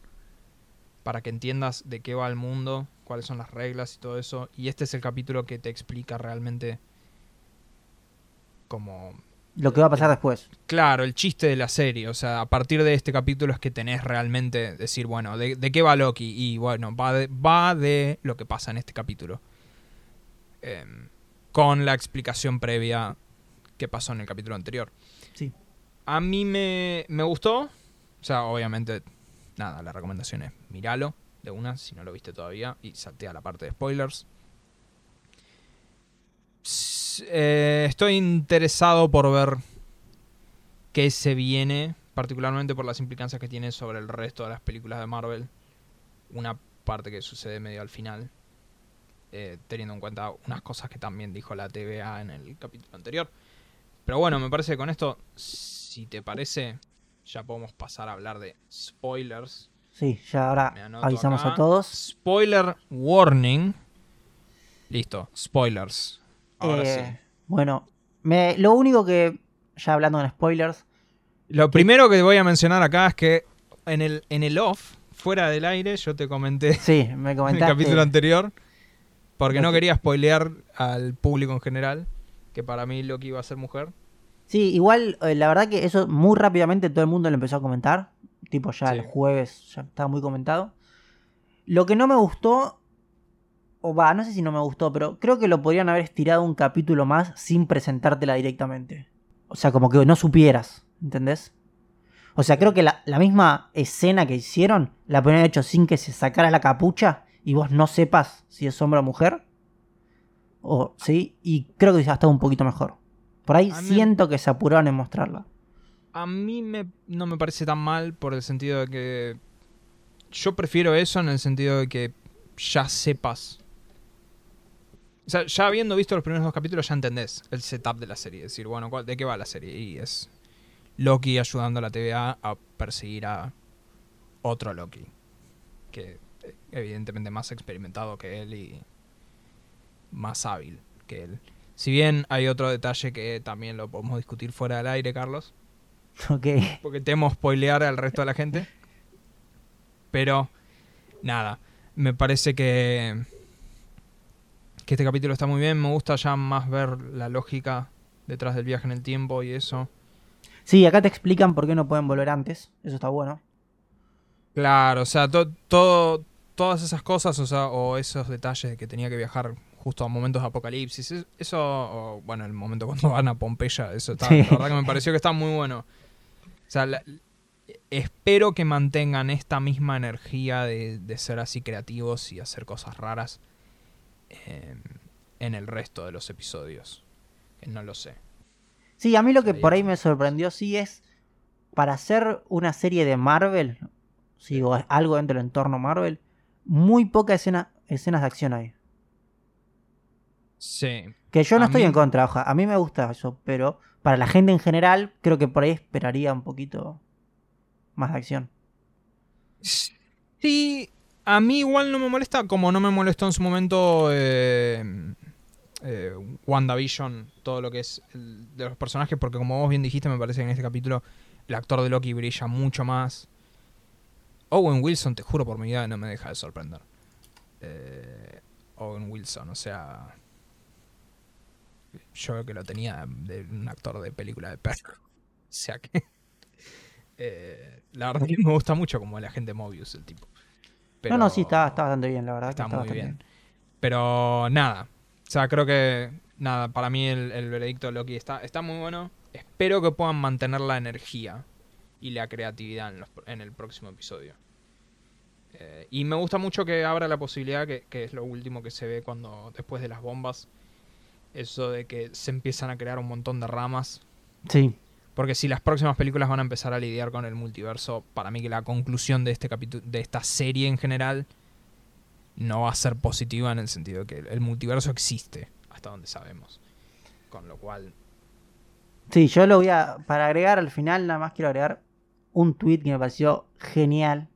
para que entiendas de qué va el mundo, cuáles son las reglas y todo eso. Y este es el capítulo que te explica realmente como... Lo que va a pasar después. Claro, el chiste de la serie. O sea, a partir de este capítulo es que tenés realmente decir, bueno, ¿de, de qué va Loki? Y bueno, va de, va de lo que pasa en este capítulo. Em, con la explicación previa que pasó en el capítulo anterior. A mí me, me gustó. O sea, obviamente, nada, la recomendación es míralo de una, si no lo viste todavía, y saltea la parte de spoilers. Eh, estoy interesado por ver qué se viene, particularmente por las implicancias que tiene sobre el resto de las películas de Marvel. Una parte que sucede medio al final, eh, teniendo en cuenta unas cosas que también dijo la TVA en el capítulo anterior. Pero bueno, me parece que con esto, si te parece, ya podemos pasar a hablar de spoilers. Sí, ya ahora avisamos acá. a todos. Spoiler warning. Listo, spoilers. Ahora Eh, sí. Bueno, me, lo único que, ya hablando en spoilers, Lo primero que voy a mencionar acá es que en el, en el off, fuera del aire, yo te comenté sí, me (laughs) en el capítulo anterior, porque no quería spoilear al público en general, que para mí Loki iba a ser mujer. Sí, igual, eh, la verdad que eso muy rápidamente todo el mundo lo empezó a comentar. Tipo, ya Sí. el jueves ya estaba muy comentado. Lo que no me gustó, o va, no sé si no me gustó, pero creo que lo podrían haber estirado un capítulo más sin presentártela directamente. O sea, como que no supieras, ¿entendés? O sea, creo que la, la misma escena que hicieron la podrían haber hecho sin que se sacara la capucha y vos no sepas si es hombre o mujer. O, sí, y creo que hubiese estado un poquito mejor. Por ahí A mí- siento que se apuraron en mostrarla. A mí me, no me parece tan mal por el sentido de que yo prefiero eso en el sentido de que ya sepas. O sea, ya habiendo visto los primeros dos capítulos ya entendés el setup de la serie. Es decir, bueno, ¿cuál- ¿de qué va la serie? Y es Loki ayudando a la TVA a perseguir a otro Loki. Que eh, evidentemente más experimentado que él y más hábil que él. Si bien hay otro detalle que también lo podemos discutir fuera del aire, Carlos (laughs) Ok. porque temo spoilear al resto de la gente. Pero, nada, me parece que, que este capítulo está muy bien. Me gusta ya más ver la lógica detrás del viaje en el tiempo y eso. Sí, acá te explican por qué no pueden volver antes. Eso está bueno. Claro, o sea, to- todas esas cosas, o sea, o esos detalles de que tenía que viajar justo a momentos de apocalipsis, es- eso, o, bueno, el momento cuando van a Pompeya, eso está, Sí. la verdad que me pareció que está muy bueno. O sea, la- espero que mantengan esta misma energía de, de ser así creativos y hacer cosas raras eh, en el resto de los episodios. Que no lo sé. Sí, a mí lo que por ahí me sorprendió sí es para hacer una serie de Marvel, sí, o algo dentro del entorno Marvel, muy pocas escena, escenas de acción hay. Sí. Que yo no A estoy mí- en contra, oja, a mí me gusta eso, pero para la gente en general creo que por ahí esperaría un poquito más de acción. Sí, a mí igual no me molesta, como no me molestó en su momento eh, eh, WandaVision, todo lo que es el- de los personajes, porque como vos bien dijiste, me parece que en este capítulo el actor de Loki brilla mucho más. Owen Wilson, te juro por mi vida, no me deja de sorprender. Eh, Owen Wilson, o sea... Yo que lo tenía de un actor de película de perro. (laughs) O sea que... (laughs) eh, la verdad que me gusta mucho como el agente Mobius, el tipo. No, no, sí, está, está bastante bien, la verdad. que Está muy bien. Pero nada. O sea, creo que. Nada, para mí el, el veredicto de Loki está, está muy bueno. Espero que puedan mantener la energía y la creatividad en, los- en el próximo episodio. Eh, y me gusta mucho que abra la posibilidad, que, que es lo último que se ve cuando después de las bombas, eso de que se empiezan a crear un montón de ramas. Sí, Porque si las próximas películas van a empezar a lidiar con el multiverso, para mí que la conclusión de este capítulo, de esta serie en general, no va a ser positiva en el sentido de que el multiverso existe, hasta donde sabemos. Con lo cual, sí, yo lo voy a. Para agregar al final, nada más quiero agregar un tweet que me pareció genial.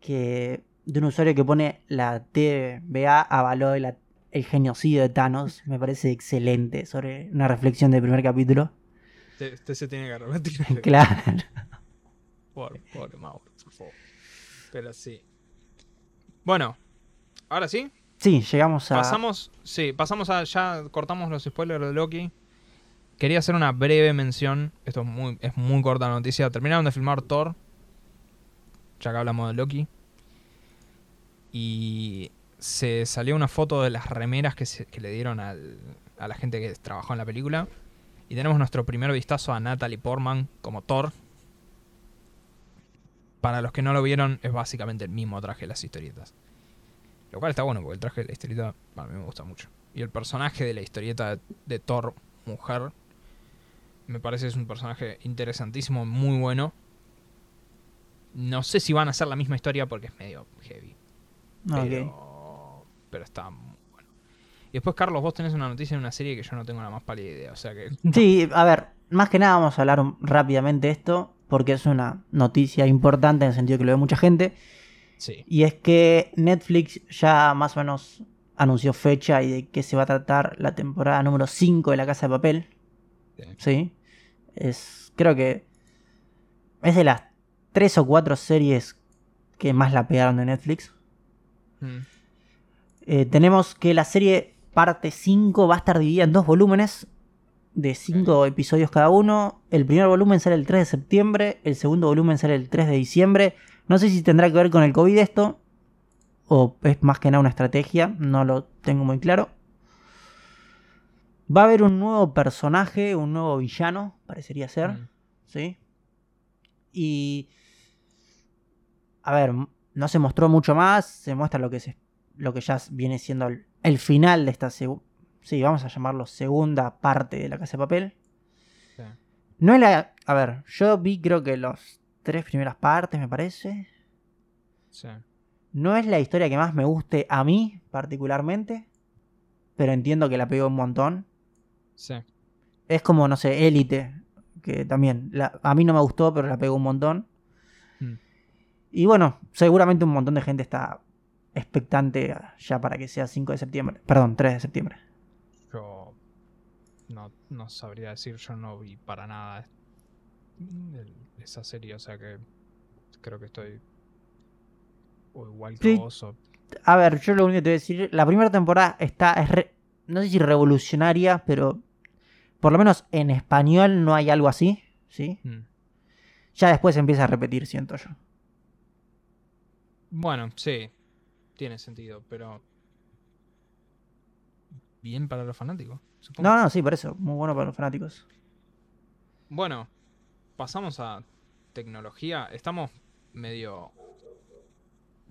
que de un usuario que pone la TVA avaló el, el genocidio de Thanos. Me parece excelente sobre una reflexión del primer capítulo. este, este se tiene que repetir. (laughs) Claro. Pobre, pobre Mauro. Pero sí. Bueno, ahora sí. Sí, llegamos a. Pasamos, sí, pasamos a, ya cortamos los spoilers de Loki. Quería hacer una breve mención, esto es muy, es muy corta la noticia. Terminaron de filmar Thor, ya que hablamos de Loki. Y se salió una foto de las remeras que, se- que le dieron al- a la gente que trabajó en la película. Y tenemos nuestro primer vistazo a Natalie Portman como Thor. Para los que no lo vieron, es básicamente el mismo traje de las historietas. Lo cual está bueno porque el traje de la historieta a mí me gusta mucho. Y el personaje de la historieta de, Thor, mujer, me parece que es un personaje interesantísimo, muy bueno. No sé si van a hacer la misma historia porque es medio heavy. Ok. Pero, pero está muy bueno. Y después, Carlos, vos tenés una noticia de una serie que yo no tengo la más pálida idea. O sea que. Sí, a ver, más que nada vamos a hablar rápidamente de esto, porque es una noticia importante en el sentido que lo ve mucha gente. Sí. Y es que Netflix ya más o menos anunció fecha y de qué se va a tratar la temporada número 5 de La Casa de Papel. Sí. Sí. Es, creo que es de las tres o cuatro series que más la pegaron de Netflix. Mm. Eh, tenemos que la serie parte 5 va a estar dividida en dos volúmenes de 5 episodios cada uno. El primer volumen sale el 3 de septiembre, el segundo volumen sale el 3 de diciembre. No sé si tendrá que ver con el COVID esto, o es más que nada una estrategia, no lo tengo muy claro. Va a haber un nuevo personaje, un nuevo villano, parecería ser. Mm. ¿sí? Y. A ver, no se mostró mucho más, se muestra lo que, se, lo que ya viene siendo el, final de esta sí, vamos a llamarlo segunda parte de la casa de papel. Sí. No es la. A ver, yo vi creo que las tres primeras partes, me parece. Sí. No es la historia que más me guste a mí, particularmente. Pero entiendo que la pegó un montón. Sí. Es como, no sé, Élite. Que también. la- a mí no me gustó, pero la pegó un montón. Mm. Y bueno, seguramente un montón de gente está expectante ya para que sea 5 de septiembre. Perdón, 3 de septiembre. Yo no, no sabría decir, yo no vi para nada esa serie, o sea que creo que estoy o igual que Sí. vos o A ver, yo lo único que te voy a decir, la primera temporada está, es re- no sé si revolucionaria, pero por lo menos en español no hay algo así, ¿sí? Mm. Ya después empieza a repetir, siento yo. Bueno, sí, tiene sentido, pero bien para los fanáticos, supongo. No, no, sí, por eso, muy bueno para los fanáticos. Bueno, pasamos a tecnología. Estamos medio.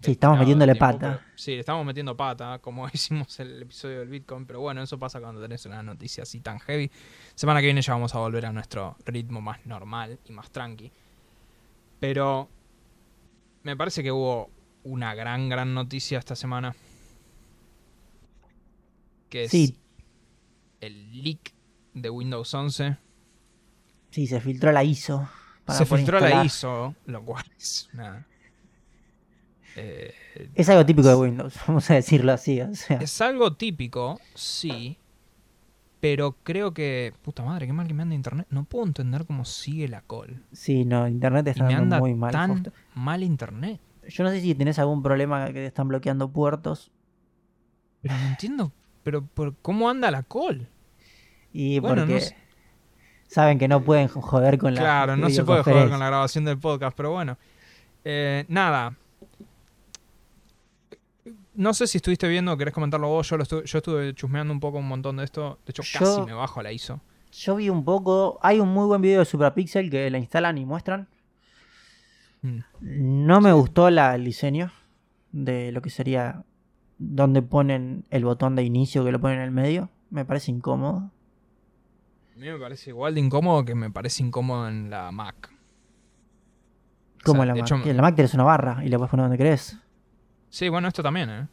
Sí, estamos metiéndole tiempo, pata. pero- sí, le estamos metiendo pata, como (laughs) hicimos el episodio del Bitcoin. Pero bueno, eso pasa cuando tenés una noticia así tan heavy. Semana que viene ya vamos a volver a nuestro ritmo más normal y más tranqui. Pero me parece que hubo una gran, gran noticia esta semana. Que es Sí, el leak de Windows 11. sí, se filtró la ISO. para Se filtró la instalar. ISO, lo cual (laughs) es una. eh, Es algo típico de Windows, (laughs) vamos a decirlo así. O sea, es algo típico, sí. Pero creo que. Puta madre, qué mal que me anda internet. No puedo entender cómo sigue la call. sí, no, internet Y está me anda muy mal. tan mal internet. Yo no sé si tenés algún problema que te están bloqueando puertos. Pero no entiendo. Pero, por ¿cómo anda la call? Y Bueno, porque no sé. saben que no pueden joder con la. Claro, no se puede joder con la grabación del podcast, pero bueno. Eh, nada. No sé si estuviste viendo, querés comentarlo vos. Yo, lo estuve, yo estuve chusmeando un poco un montón de esto. De hecho, Yo- casi me bajo la ISO. Yo vi un poco. Hay un muy buen video de Superpixel que la instalan y muestran. Mm. No me gustó la, el diseño de lo que sería donde ponen el botón de inicio que lo ponen en el medio. Me parece incómodo. A mí me parece igual de incómodo que me parece incómodo en la Mac. O sea, en la Mac. hecho, en la Mac tenés una barra y la puedes poner donde querés. Sí, bueno, esto también, ¿eh?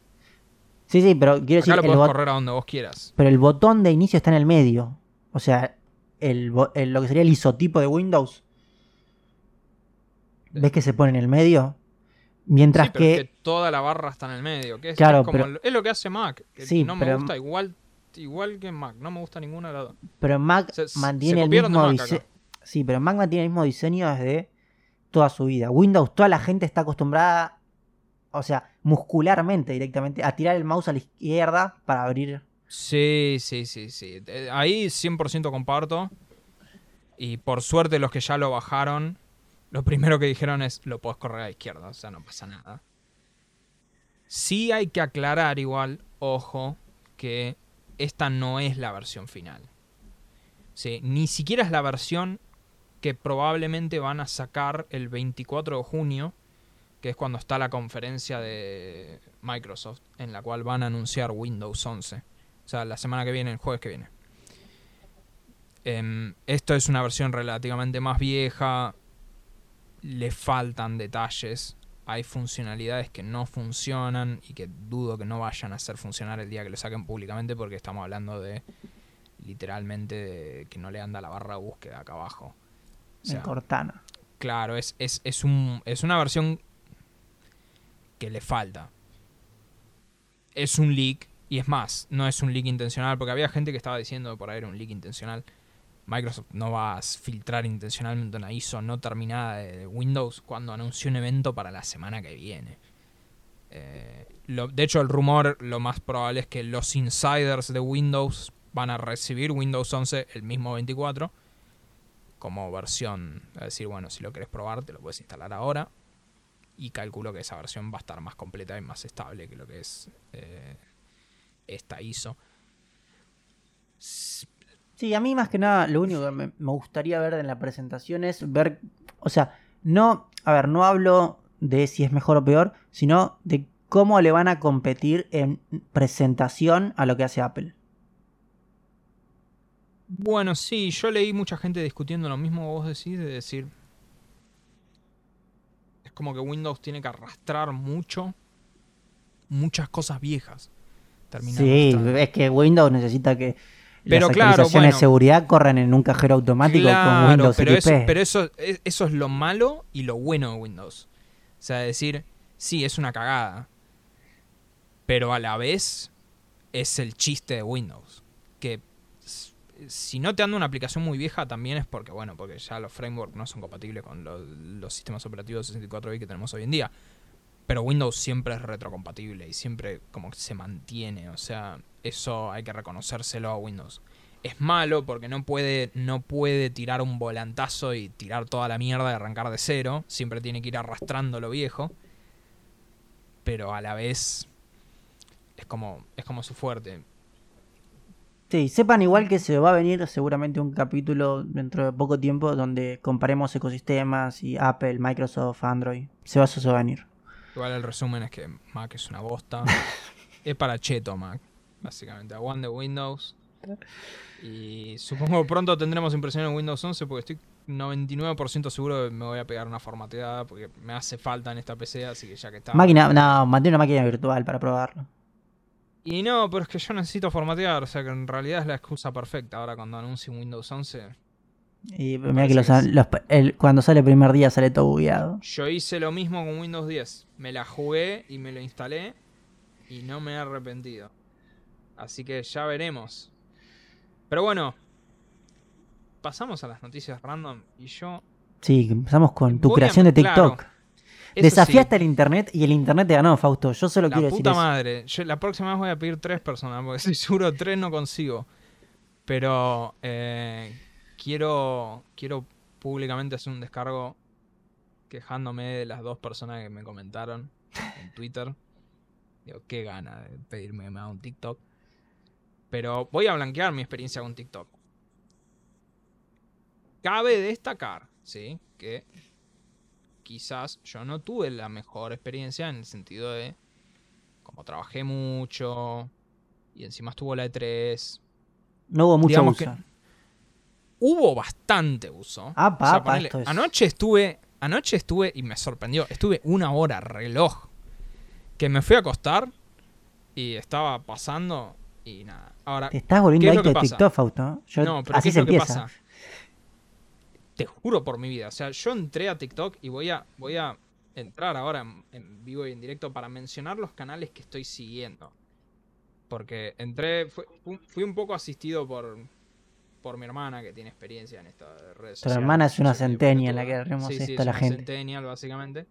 Sí, sí, pero quiero Acá decir, lo podés correr a donde vos quieras. pero el botón de inicio está en el medio. O sea, el, el- lo que sería el isotipo de Windows. ¿Ves que se pone en el medio? Mientras Sí, pero que, es que toda la barra está en el medio. Que es, Claro, es como pero- lo- es lo que hace Mac. que Sí, no me pero- gusta igual, igual que en Mac. No me gusta ninguna de las dos. Pero Mac Se- se mantiene el mismo diseño. Sí, pero Mac mantiene el mismo diseño desde toda su vida. Windows, toda la gente está acostumbrada, o sea, muscularmente directamente, a tirar el mouse a la izquierda para abrir. Sí, sí, sí, sí. Eh, Ahí 100% comparto. Y por suerte los que ya lo bajaron, lo primero que dijeron es, lo puedes correr a la izquierda, o sea, no pasa nada. Sí hay que aclarar igual, ojo, que esta no es la versión final. Sí, ni siquiera es la versión que probablemente van a sacar el 24 de junio, que es cuando está la conferencia de Microsoft, en la cual van a anunciar Windows 11. O sea, la semana que viene, el jueves que viene. Em, esto es una versión relativamente más vieja. Le faltan detalles. Hay funcionalidades que no funcionan y que dudo que no vayan a hacer funcionar el día que lo saquen públicamente porque estamos hablando de literalmente de que no le anda la barra de búsqueda acá abajo. O sea, en Cortana. Claro, es, es, es, un, es una versión que le falta. Es un leak, y es más, no es un leak intencional, porque había gente que estaba diciendo que por ahí era un leak intencional. Microsoft no va a filtrar intencionalmente una ISO no terminada de Windows cuando anunció un evento para la semana que viene. Eh, de hecho, el rumor lo más probable es que los insiders de Windows van a recibir Windows 11 el mismo 24 como versión. Es decir, bueno, si lo querés probar, te lo puedes instalar ahora. Y calculo que esa versión va a estar más completa y más estable que lo que es eh, esta ISO. Sí, a mí más que nada, lo único que me, gustaría ver en la presentación es ver, o sea, no, a ver, no hablo de si es mejor o peor, sino de cómo le van a competir en presentación a lo que hace Apple. Bueno, sí, yo leí mucha gente discutiendo lo mismo que vos decís, de decir. Es como que Windows tiene que arrastrar mucho. Muchas cosas viejas. Termina Sí, es que Windows necesita que Pero las claro, actualizaciones bueno. de seguridad corran en un cajero automático con Windows pero XP. eso, pero eso, es- eso es lo malo y lo bueno de Windows. O sea, decir, sí, es una cagada. Pero a la vez es el chiste de Windows. Que si no te anda una aplicación muy vieja también es porque, bueno, porque ya los frameworks no son compatibles con lo- los sistemas operativos 64 bit que tenemos hoy en día. Pero Windows siempre es retrocompatible y siempre como que se mantiene. O sea, eso hay que reconocérselo a Windows. Es malo porque no puede, no puede tirar un volantazo y tirar toda la mierda y arrancar de cero. Siempre tiene que ir arrastrando lo viejo. Pero a la vez es como, es como su fuerte. Sí, sepan igual que se va a venir seguramente un capítulo dentro de poco tiempo donde comparemos ecosistemas y Apple, Microsoft, Android. Se va, a venir. Igual el resumen es que Mac es una bosta. (laughs) es para cheto Mac, básicamente. Aguante Windows. Y supongo pronto tendremos impresión en Windows 11 porque estoy 99% seguro de que me voy a pegar una formateada porque me hace falta en esta PC, así que ya que está. Máquina, no, mantiene una máquina virtual para probarlo. Y no, pero es que yo necesito formatear, o sea que en realidad es la excusa perfecta ahora cuando anuncio Windows 11. Y mira que los, que sí. los- el- cuando sale el primer día sale todo bugueado. Yo hice lo mismo con Windows 10. Me la jugué y me lo instalé y no me he arrepentido. Así que ya veremos. Pero bueno, pasamos a las noticias random y yo... Sí, empezamos con tu a- creación de claro, TikTok. eso Desafiaste sí, al internet y el internet te ganó, Fausto. Yo solo la quiero decir puta madre. Yo la próxima vez voy a pedir tres personas porque (laughs) estoy seguro tres no consigo. Pero eh, quiero, quiero públicamente hacer un descargo quejándome de las dos personas que me comentaron en Twitter. Digo, qué gana de pedirme que me haga un TikTok. Pero voy a blanquear mi experiencia con TikTok. Cabe destacar, ¿sí? Que quizás yo no tuve la mejor experiencia en el sentido de como trabajé mucho y encima estuvo la E3. No hubo mucho uso. que hubo bastante uso. Ah, O sea, pa, esto es- Anoche estuve, anoche estuve y me sorprendió. Estuve una hora reloj que me fui a acostar y estaba pasando y nada. Ahora, Te estás volviendo ¿Qué es adicto que a? TikTok, Fausto. Yo- no, pero así ¿qué es se lo que empieza. pasa? Te juro por mi vida. O sea, yo entré a TikTok y voy a, voy a entrar ahora en, en vivo y en directo para mencionar los canales que estoy siguiendo. Porque entré, fui, un poco asistido por, por mi hermana que tiene experiencia en estas redes Tu sociales. hermana es una soy centennial, la que haremos Sí, sí, esto es a la una gente. centennial, básicamente.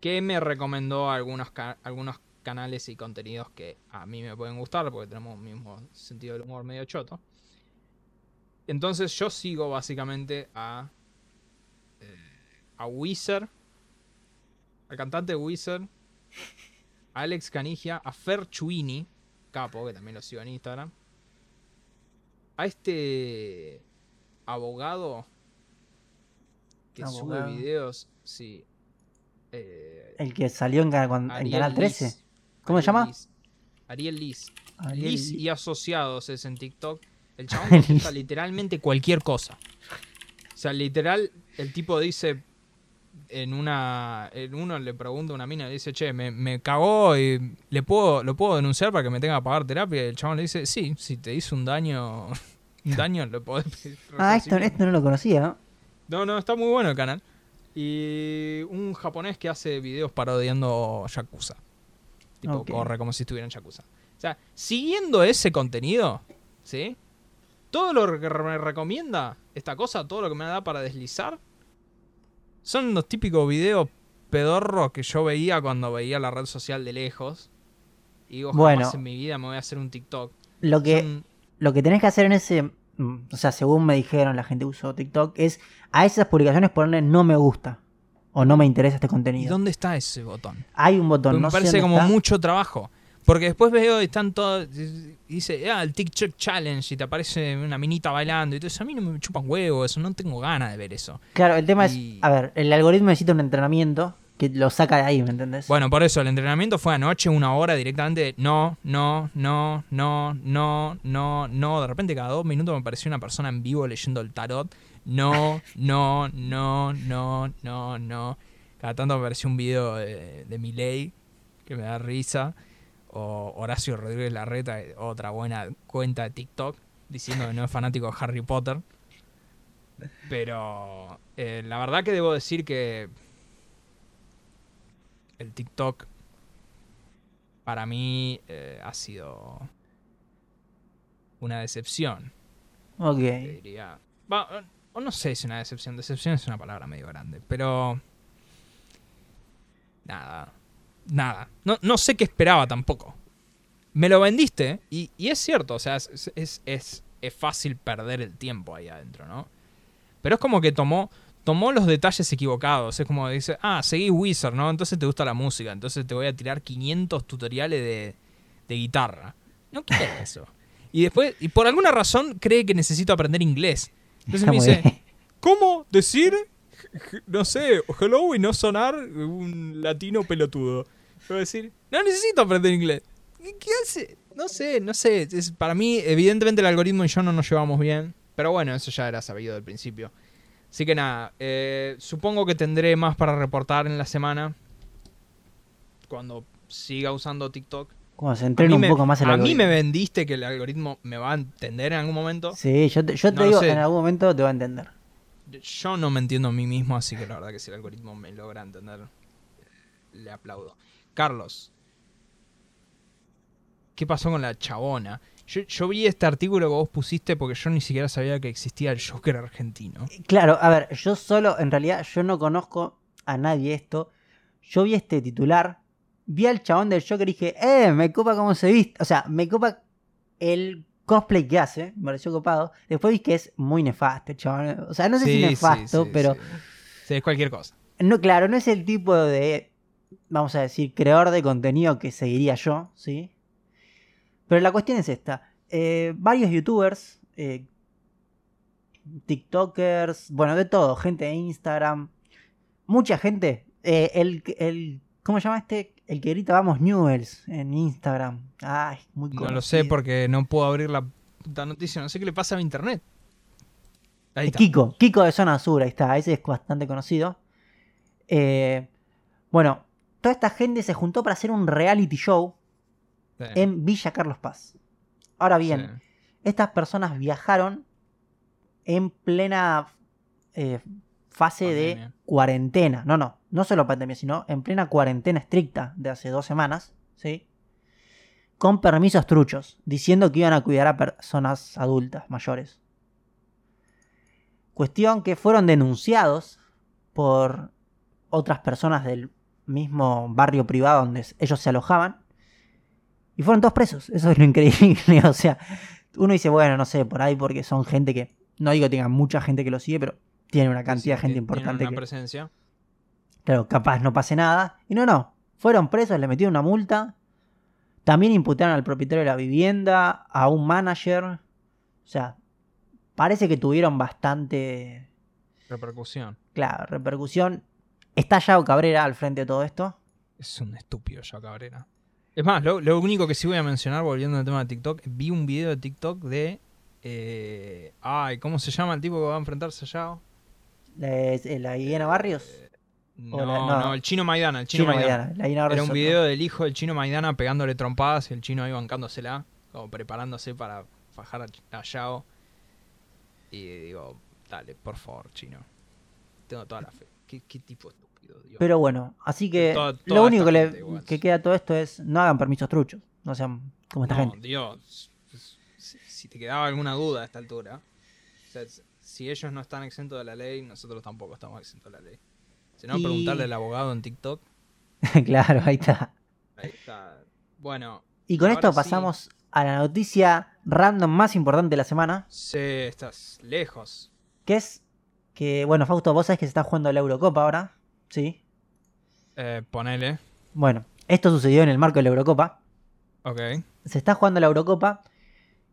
Que me recomendó algunos, algunos canales y contenidos que a mí me pueden gustar porque tenemos un mismo sentido del humor medio choto. Entonces yo sigo básicamente a, eh, a Wizard, al cantante Wizard, a Alex Canigia, a Fer Chuini, capo, que también lo sigo en Instagram, a este abogado que Abogado. sube videos, sí. eh, El que salió en, Canal 13. ¿Cómo se llama? Liz. Ariel Liz. Ariel Liz y asociados es en TikTok. El (laughs) chabón contesta literalmente cualquier cosa. O sea, literal, el tipo dice en una. En uno le pregunta a una mina, le dice, che, me, me cagó y le puedo, lo puedo denunciar para que me tenga que pagar terapia. Y el chabón le dice, sí, si te hizo un daño. (laughs) Un daño, lo podés pedir. (laughs) Ah, esto, resarcimiento". esto no lo conocía. ¿no? No, no, está muy bueno el canal. Y un japonés que hace videos parodiando Yakuza. Tipo, corre como si estuviera en Yakuza. O sea, siguiendo ese contenido, ¿sí? Todo lo que me recomienda esta cosa, todo lo que me da para deslizar, son los típicos videos pedorros que yo veía cuando veía la red social de lejos. Y digo, Bueno. jamás en mi vida me voy a hacer un TikTok. Lo que, Son- lo que tenés que hacer en ese. mm, O sea, según me dijeron, la gente que usó TikTok, es a esas publicaciones ponerle no me gusta. O no me interesa este ¿Y contenido. dónde está ese botón? Hay un botón, Porque no me sé parece dónde como está. mucho trabajo. Porque después veo y están todos. y Dice, ah, el TikTok Challenge y te aparece una minita bailando y todo eso. A mí no me chupan huevos, eso. No tengo ganas de ver eso. Claro, el tema Y- es. A ver, el algoritmo necesita un entrenamiento que lo saca de ahí, ¿me entendés? Bueno, por eso el entrenamiento fue anoche, una hora directamente. de No, no, no, no, no, no, no. De repente cada dos minutos me pareció una persona en vivo leyendo el tarot. No, no, no, no, no, no. Cada tanto me pareció un video de, de Miley que me da risa. O Horacio Rodríguez Larreta, otra buena cuenta de TikTok, diciendo que no es fanático de Harry Potter. Pero eh, la verdad que debo decir que el TikTok para mí eh, ha sido una decepción. ok. diría. Va, o no sé si una decepción. Decepción es una palabra medio grande. Pero. Nada. Nada. No, no sé qué esperaba tampoco. Me lo vendiste. Y, y es cierto. O sea, es, es, es, fácil perder el tiempo ahí adentro, ¿no? Pero es como que tomó. Tomó los detalles equivocados. Es como dice, ah, seguí Wizard, ¿no? Entonces te gusta la música. Entonces te voy a tirar 500 tutoriales de, de guitarra. No quiere eso. Y después, y por alguna razón cree que necesito aprender inglés. Entonces Está me dice, bien. ¿cómo decir, no sé, hello y no sonar un latino pelotudo? Yo voy a decir, no necesito aprender inglés. ¿Qué, qué hace? No sé, no sé. Es, para mí, evidentemente el algoritmo y yo no nos llevamos bien. Pero bueno, eso ya era sabido del principio. Así que nada, eh, supongo que tendré más para reportar en la semana. Cuando siga usando TikTok. Cuando se A entrena mí un me- poco más el A mí algoritmo. me vendiste que el algoritmo me va a entender en algún momento. Sí, yo te, yo te No digo, en algún momento te va a entender. Yo no me entiendo a mí mismo, así que la verdad que si el algoritmo me logra entender, le aplaudo. Carlos, ¿qué pasó con la chabona? Yo, yo vi este artículo que vos pusiste porque yo ni siquiera sabía que existía el Joker argentino. Claro, a ver, yo solo, en realidad, yo no conozco a nadie esto. Yo vi este titular, vi al chabón del Joker y dije, eh, me copa cómo se viste. O sea, me copa el cosplay que hace, me pareció copado. Después vi que es muy nefasto, el chabón. O sea, no sé si Sí, sí, nefasto, sí, pero. Sí, es cualquier cosa. no, claro, no es el tipo de, vamos a decir, creador de contenido que seguiría yo, ¿sí? Pero la cuestión es esta. eh, varios youtubers, eh, TikTokers, bueno, de todo, gente de Instagram, mucha gente. eh, el, el, ¿Cómo se llama este? El que grita vamos Newells en Instagram. Ay, muy No lo sé conocido. porque no puedo abrir la puta noticia. No sé qué le pasa a mi internet. Ahí está. Kiko, Kiko de Zona Sur, ahí está, ese es bastante conocido. Eh, bueno, toda esta gente se juntó para hacer un reality show Sí, en Villa Carlos Paz. Ahora bien, sí. estas personas viajaron en plena eh, fase Pandemia. de cuarentena. No, no, no solo pandemia, sino en plena cuarentena estricta de hace dos semanas, ¿sí? Con permisos truchos, diciendo que iban a cuidar a personas adultas, mayores. Cuestión que fueron denunciados por otras personas del mismo barrio privado donde ellos se alojaban. Y fueron todos presos. Eso es lo increíble. (laughs) O sea, uno dice, bueno, no sé, por ahí porque son gente que. No digo que tengan mucha gente que lo sigue, pero tiene una cantidad de gente importante una que. presencia. Claro, capaz no pase nada. Y no, no. Fueron presos, le metieron una multa. También imputaron al propietario de la vivienda, a un manager. O sea, parece que tuvieron bastante, Repercusión. claro, repercusión. Está Yao Cabrera al frente de todo esto. Es un estúpido ya Cabrera. Es más, lo, lo único que sí voy a mencionar, volviendo al tema de TikTok, vi un video de TikTok de. eh, ay, ¿cómo se llama el tipo que va a enfrentarse a Yao? La, la Hiena Barrios. No, la- no, no. el chino Maidana, el chino, Chino Maidana. Era un video del hijo del chino Maidana pegándole trompadas y el chino ahí bancándosela, como preparándose para fajar a, Yao. Y digo, dale, por favor, chino. Tengo toda la fe. ¿Qué, qué tipo estúpido, Dios. Pero bueno, así que Toda- toda lo único que, le, que queda todo esto es no hagan permisos truchos. No sean como esta no, gente. Dios. Si, si te quedaba alguna duda a esta altura. o sea, si ellos no están exentos de la ley, nosotros tampoco estamos exentos de la ley. Si no, Y- preguntarle al abogado en TikTok. (laughs) claro, ahí está. Ahí está. Bueno, Y con esto sí. pasamos a la noticia random más importante de la semana, sí, estás lejos. que es que, bueno, Fausto, vos sabés que se está jugando la Eurocopa ahora, ¿sí? Eh, ponele. Bueno, esto sucedió en el marco de la Eurocopa. Ok. Se está jugando la Eurocopa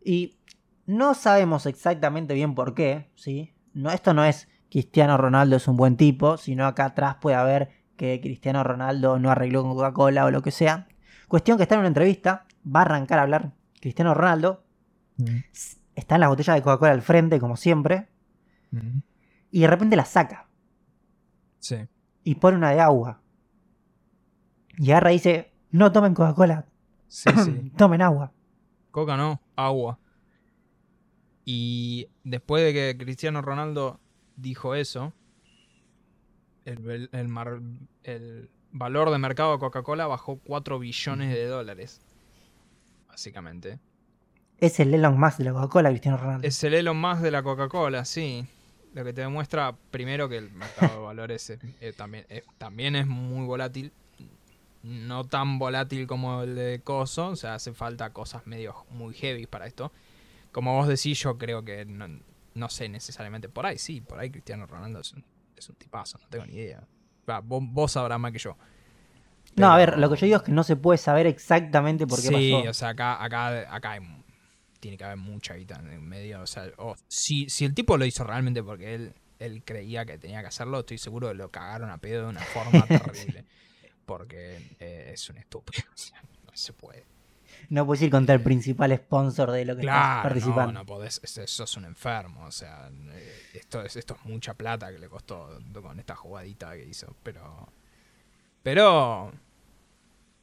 y no sabemos exactamente bien por qué, ¿sí? No, esto no es Cristiano Ronaldo es un buen tipo, sino acá atrás puede haber que Cristiano Ronaldo no arregló con Coca-Cola o lo que sea. Cuestión que está en una entrevista, va a arrancar a hablar Cristiano Ronaldo, está en la botella de Coca-Cola al frente, como siempre, y de repente la saca Sí. y pone una de agua. Y agarra y dice, no tomen Coca-Cola, Sí, sí. (clears throat) tomen agua. Coca no, agua. Y después de que Cristiano Ronaldo dijo eso, el, el mar- el valor de mercado de Coca-Cola bajó 4 billones de dólares. Básicamente. Es el Elon Musk de la Coca-Cola, Cristiano Ronaldo. Es el Elon Musk de la Coca-Cola, sí. Lo que te demuestra primero que el mercado de valores es- eh, también, eh, también es muy volátil. No tan volátil como el de Coso. O sea, hace falta cosas medio muy heavy para esto. Como vos decís, yo creo que no, no sé necesariamente. Por ahí sí, por ahí Cristiano Ronaldo es un, es un tipazo, no tengo ni idea. Va, vos, vos sabrás más que yo. No, a ver, Pero- lo que yo digo es que no se puede saber exactamente por qué sí, pasó. o sea, acá, acá, acá hay tiene que haber mucha guita en medio. O sea, si, si el tipo lo hizo realmente porque él, él creía que tenía que hacerlo, estoy seguro que lo cagaron a pedo de una forma (laughs) terrible. Porque eh, es un estúpido. (laughs) o sea, no se puede. No puedes ir contra el principal sponsor de lo que estás Claro, participando. no, no podés. es- Sos un enfermo. O sea, eh, esto es, esto es mucha plata que le costó con esta jugadita que hizo. Pero. Pero.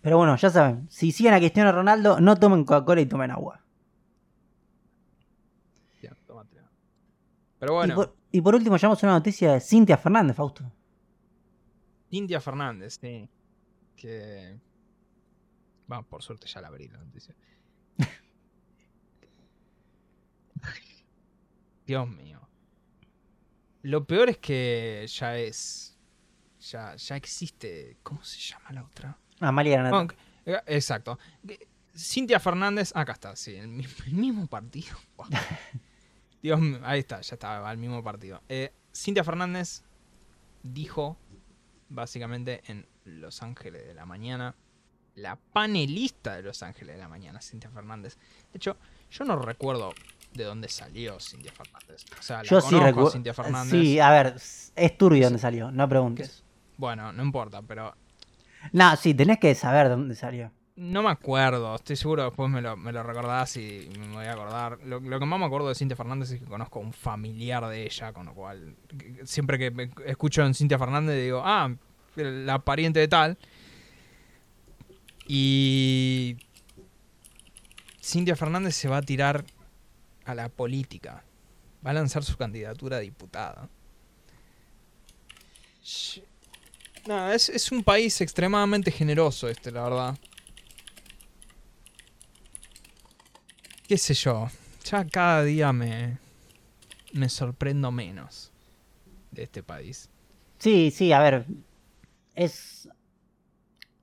Pero bueno, ya saben, si siguen a Cristiano Ronaldo, no tomen Coca-Cola y tomen agua. ya, tómatela. Pero Y, bueno. por, y por último, llevamos una noticia de Cintia Fernández, Fausto. India Fernández, sí. Que. Va, por suerte ya la abrí la noticia. (laughs) Dios mío. Lo peor es que ya es. Ya, ya existe. ¿Cómo se llama la otra? Amalia Granata. Bueno, eh, exacto. Cintia Fernández, acá está, sí, el mismo, (laughs) el mismo partido. (laughs) Dios mío, ahí está, ya está, va al mismo partido. Eh, Cintia Fernández dijo, básicamente, en Los Ángeles de la Mañana, la panelista de Los Ángeles de la Mañana, Cintia Fernández. De hecho, yo no recuerdo de dónde salió Cintia Fernández. O sea, la Yo sí conozco a recuerdo. Cintia Fernández. Sí, a ver, es turbio dónde salió, no preguntes. Bueno, no importa, pero No, sí, tenés que saber de dónde salió. No me acuerdo, estoy seguro después me lo, me lo recordás y me voy a acordar. Lo, lo que más me acuerdo de Cintia Fernández es que conozco a un familiar de ella, con lo cual siempre que me escucho en Cintia Fernández digo, ah, la pariente de tal. Y Cintia Fernández se va a tirar a la política. Va a lanzar su candidatura a diputada. No, es, es un país extremadamente generoso este, la verdad. qué sé yo, ya cada día me, me sorprendo menos de este país. Sí, sí, a ver. Es.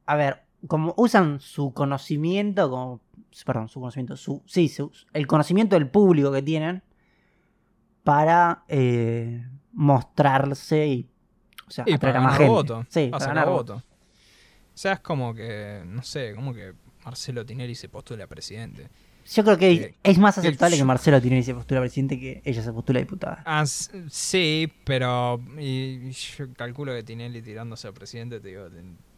A ver, como usan su conocimiento, como. Perdón, su conocimiento. Su, sí, su- el conocimiento del público que tienen para eh, mostrarse y. O sea, Y atraer para a más gente. voto. Sí, para ganar voto. O sea, es como que, no sé, como que Marcelo Tinelli se postule a presidente. Yo creo que Eh, es más aceptable que Marcelo Tinelli se postula a presidente que ella se postula a diputada. Ah, sí, pero y- yo calculo que Tinelli tirándose a presidente, te digo,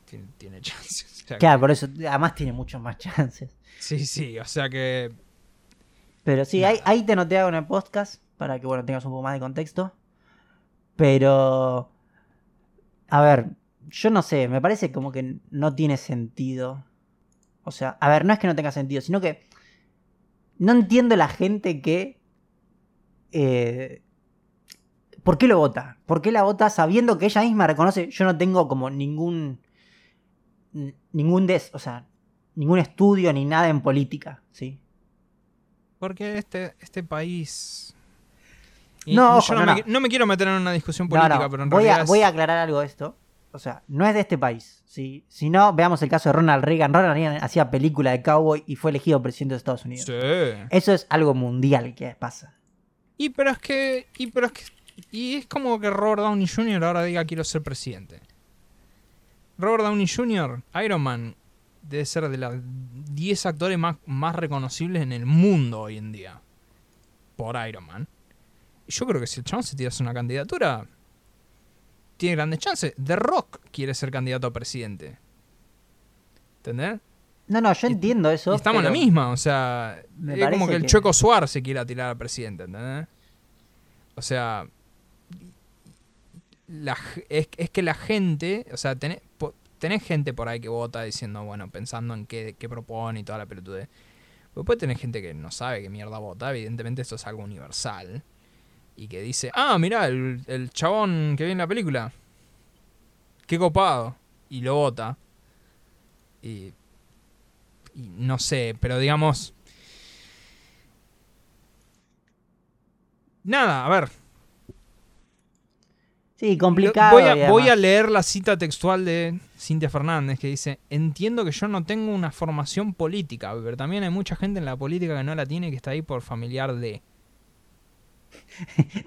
tiene, tiene (laughs) chances. O sea Claro, que- por eso, además tiene muchos más chances. sí, sí, o sea que Pero sí, ahí, ahí te anoté en el podcast para que bueno tengas un poco más de contexto. Pero. A ver, yo no sé, me parece como que no tiene sentido. O sea, a ver, no es que no tenga sentido, sino que. No entiendo la gente que. eh, ¿Por qué lo vota? ¿Por qué la vota sabiendo que ella misma reconoce? Yo no tengo como ningún. Ningún des, o sea, ningún estudio ni nada en política, ¿sí? Porque este, este país. Y No, yo no, no, me, no. me quiero meter en una discusión política, pero en voy, realidad. a, es- voy a aclarar algo de esto. O sea, no es de este país. ¿sí? Si no, veamos el caso de Ronald Reagan. Ronald Reagan hacía película de cowboy y fue elegido presidente de Estados Unidos. Sí. Eso es algo mundial que pasa. Y pero es que. Y pero es que. Y es como que Robert Downey Jr. ahora diga quiero ser presidente. Robert Downey Jr., Iron Man, debe ser de los 10 actores más, más reconocibles en el mundo hoy en día. Por Iron Man. Y yo creo que si el chabón se tirase una candidatura. tiene grandes chances. The Rock quiere ser candidato a presidente. ¿Entendés? No, no, yo entiendo eso. Y estamos en la misma, o sea, es como que el que- Chueco Suar se quiera tirar al presidente, ¿entendés? O sea, la es, es que la gente, o sea, tenés, tenés gente por ahí que vota diciendo, bueno, pensando en qué, qué propone y toda la pelotudez. Pero Después tenés gente que no sabe qué mierda vota, evidentemente esto es algo universal. Y que dice, ah, mirá, el, el chabón que vi en la película. Qué copado. Y lo vota. Y y no sé, pero digamos. Nada, a ver. Sí, complicado. voy, a, voy leer la cita textual de Cintia Fernández que dice: Entiendo que yo no tengo una formación política, pero también hay mucha gente en la política que no la tiene y que está ahí por familiar de. (laughs)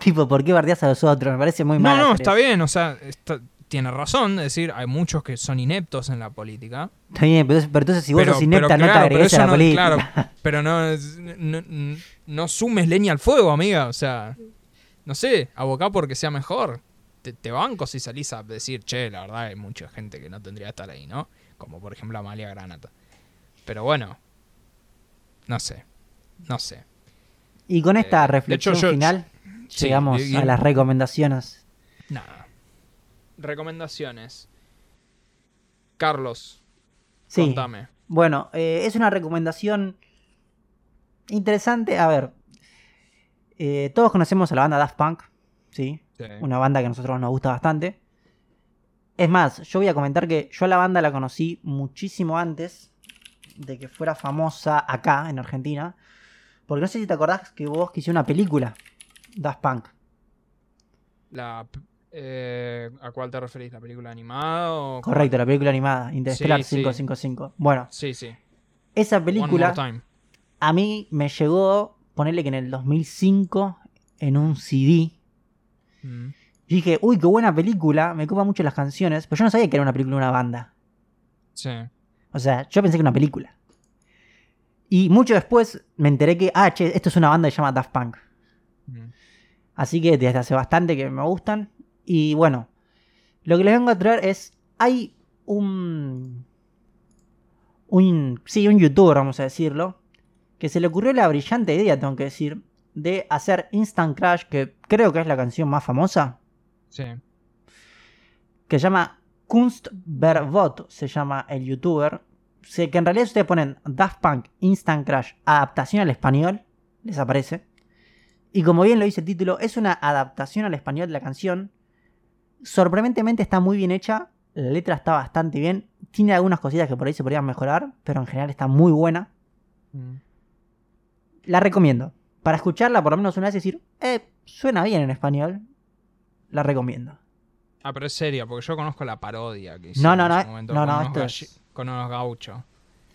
Tipo, ¿por qué bardeas a los otros? Me parece muy No, mal. no, hacer está eso. bien, o sea, está- tiene razón, es decir, hay muchos que son ineptos en la política. Está bien, pero, pero entonces si vos pero, sos inepta, pero no te claro, pero agregues a la no- política. Claro, (laughs) pero no, no, no- no sumes leña al fuego, amiga. O sea, no sé, abocá porque sea mejor. Te, te banco si salís a decir, che, la verdad hay mucha gente que no tendría que estar ahí, ¿no? Como por ejemplo Amalia Granata. Pero bueno, no sé, no sé. Y con esta Eh, de reflexión hecho, yo- final, llegamos y- a las recomendaciones. Nada. Recomendaciones. Carlos, Sí. contame. Bueno, eh, es una recomendación interesante. A ver, eh, todos conocemos a la banda Daft Punk, ¿sí? Sí. Una banda que a nosotros nos gusta bastante. Es más, yo voy a comentar que yo a la banda la conocí muchísimo antes de que fuera famosa acá, en Argentina. Porque no sé si te acordás que vos que hiciste una película, Daft Punk. La, eh, ¿A cuál te referís? ¿La película animada o...? Correcto, la película animada, Interstellar Sí, sí. 555. Bueno, Sí, sí. esa película... A mí me llegó, ponerle que en el 2005, en un CD. Mm. Yo dije, uy, qué buena película, me copa mucho las canciones, pero yo no sabía que era una película de una banda. Sí. O sea, yo pensé que era una película. Y mucho después me enteré que, ah, che, esto es una banda que se llama Daft Punk. Mm. Así que desde hace bastante que me gustan. Y bueno, lo que les vengo a traer es, hay un... un sí, un youtuber, vamos a decirlo, que se le ocurrió la brillante idea, tengo que decir, de hacer Instant Crash, que creo que es la canción más famosa, Sí. que se llama Kunstverbot, se llama el youtuber. Sé que en realidad si ustedes ponen Daft Punk Instant Crash adaptación al español, les aparece. Y como bien lo dice el título, es una adaptación al español de la canción. Sorprendentemente está muy bien hecha, la letra está bastante bien, tiene algunas cositas que por ahí se podrían mejorar, pero en general está muy buena. Mm. La recomiendo. Para escucharla por lo menos una vez y decir, eh, suena bien en español, la recomiendo. Ah, pero es seria, porque yo conozco la parodia que No, hicieron no, en no, su momento no, con, no, unos es- con unos gauchos.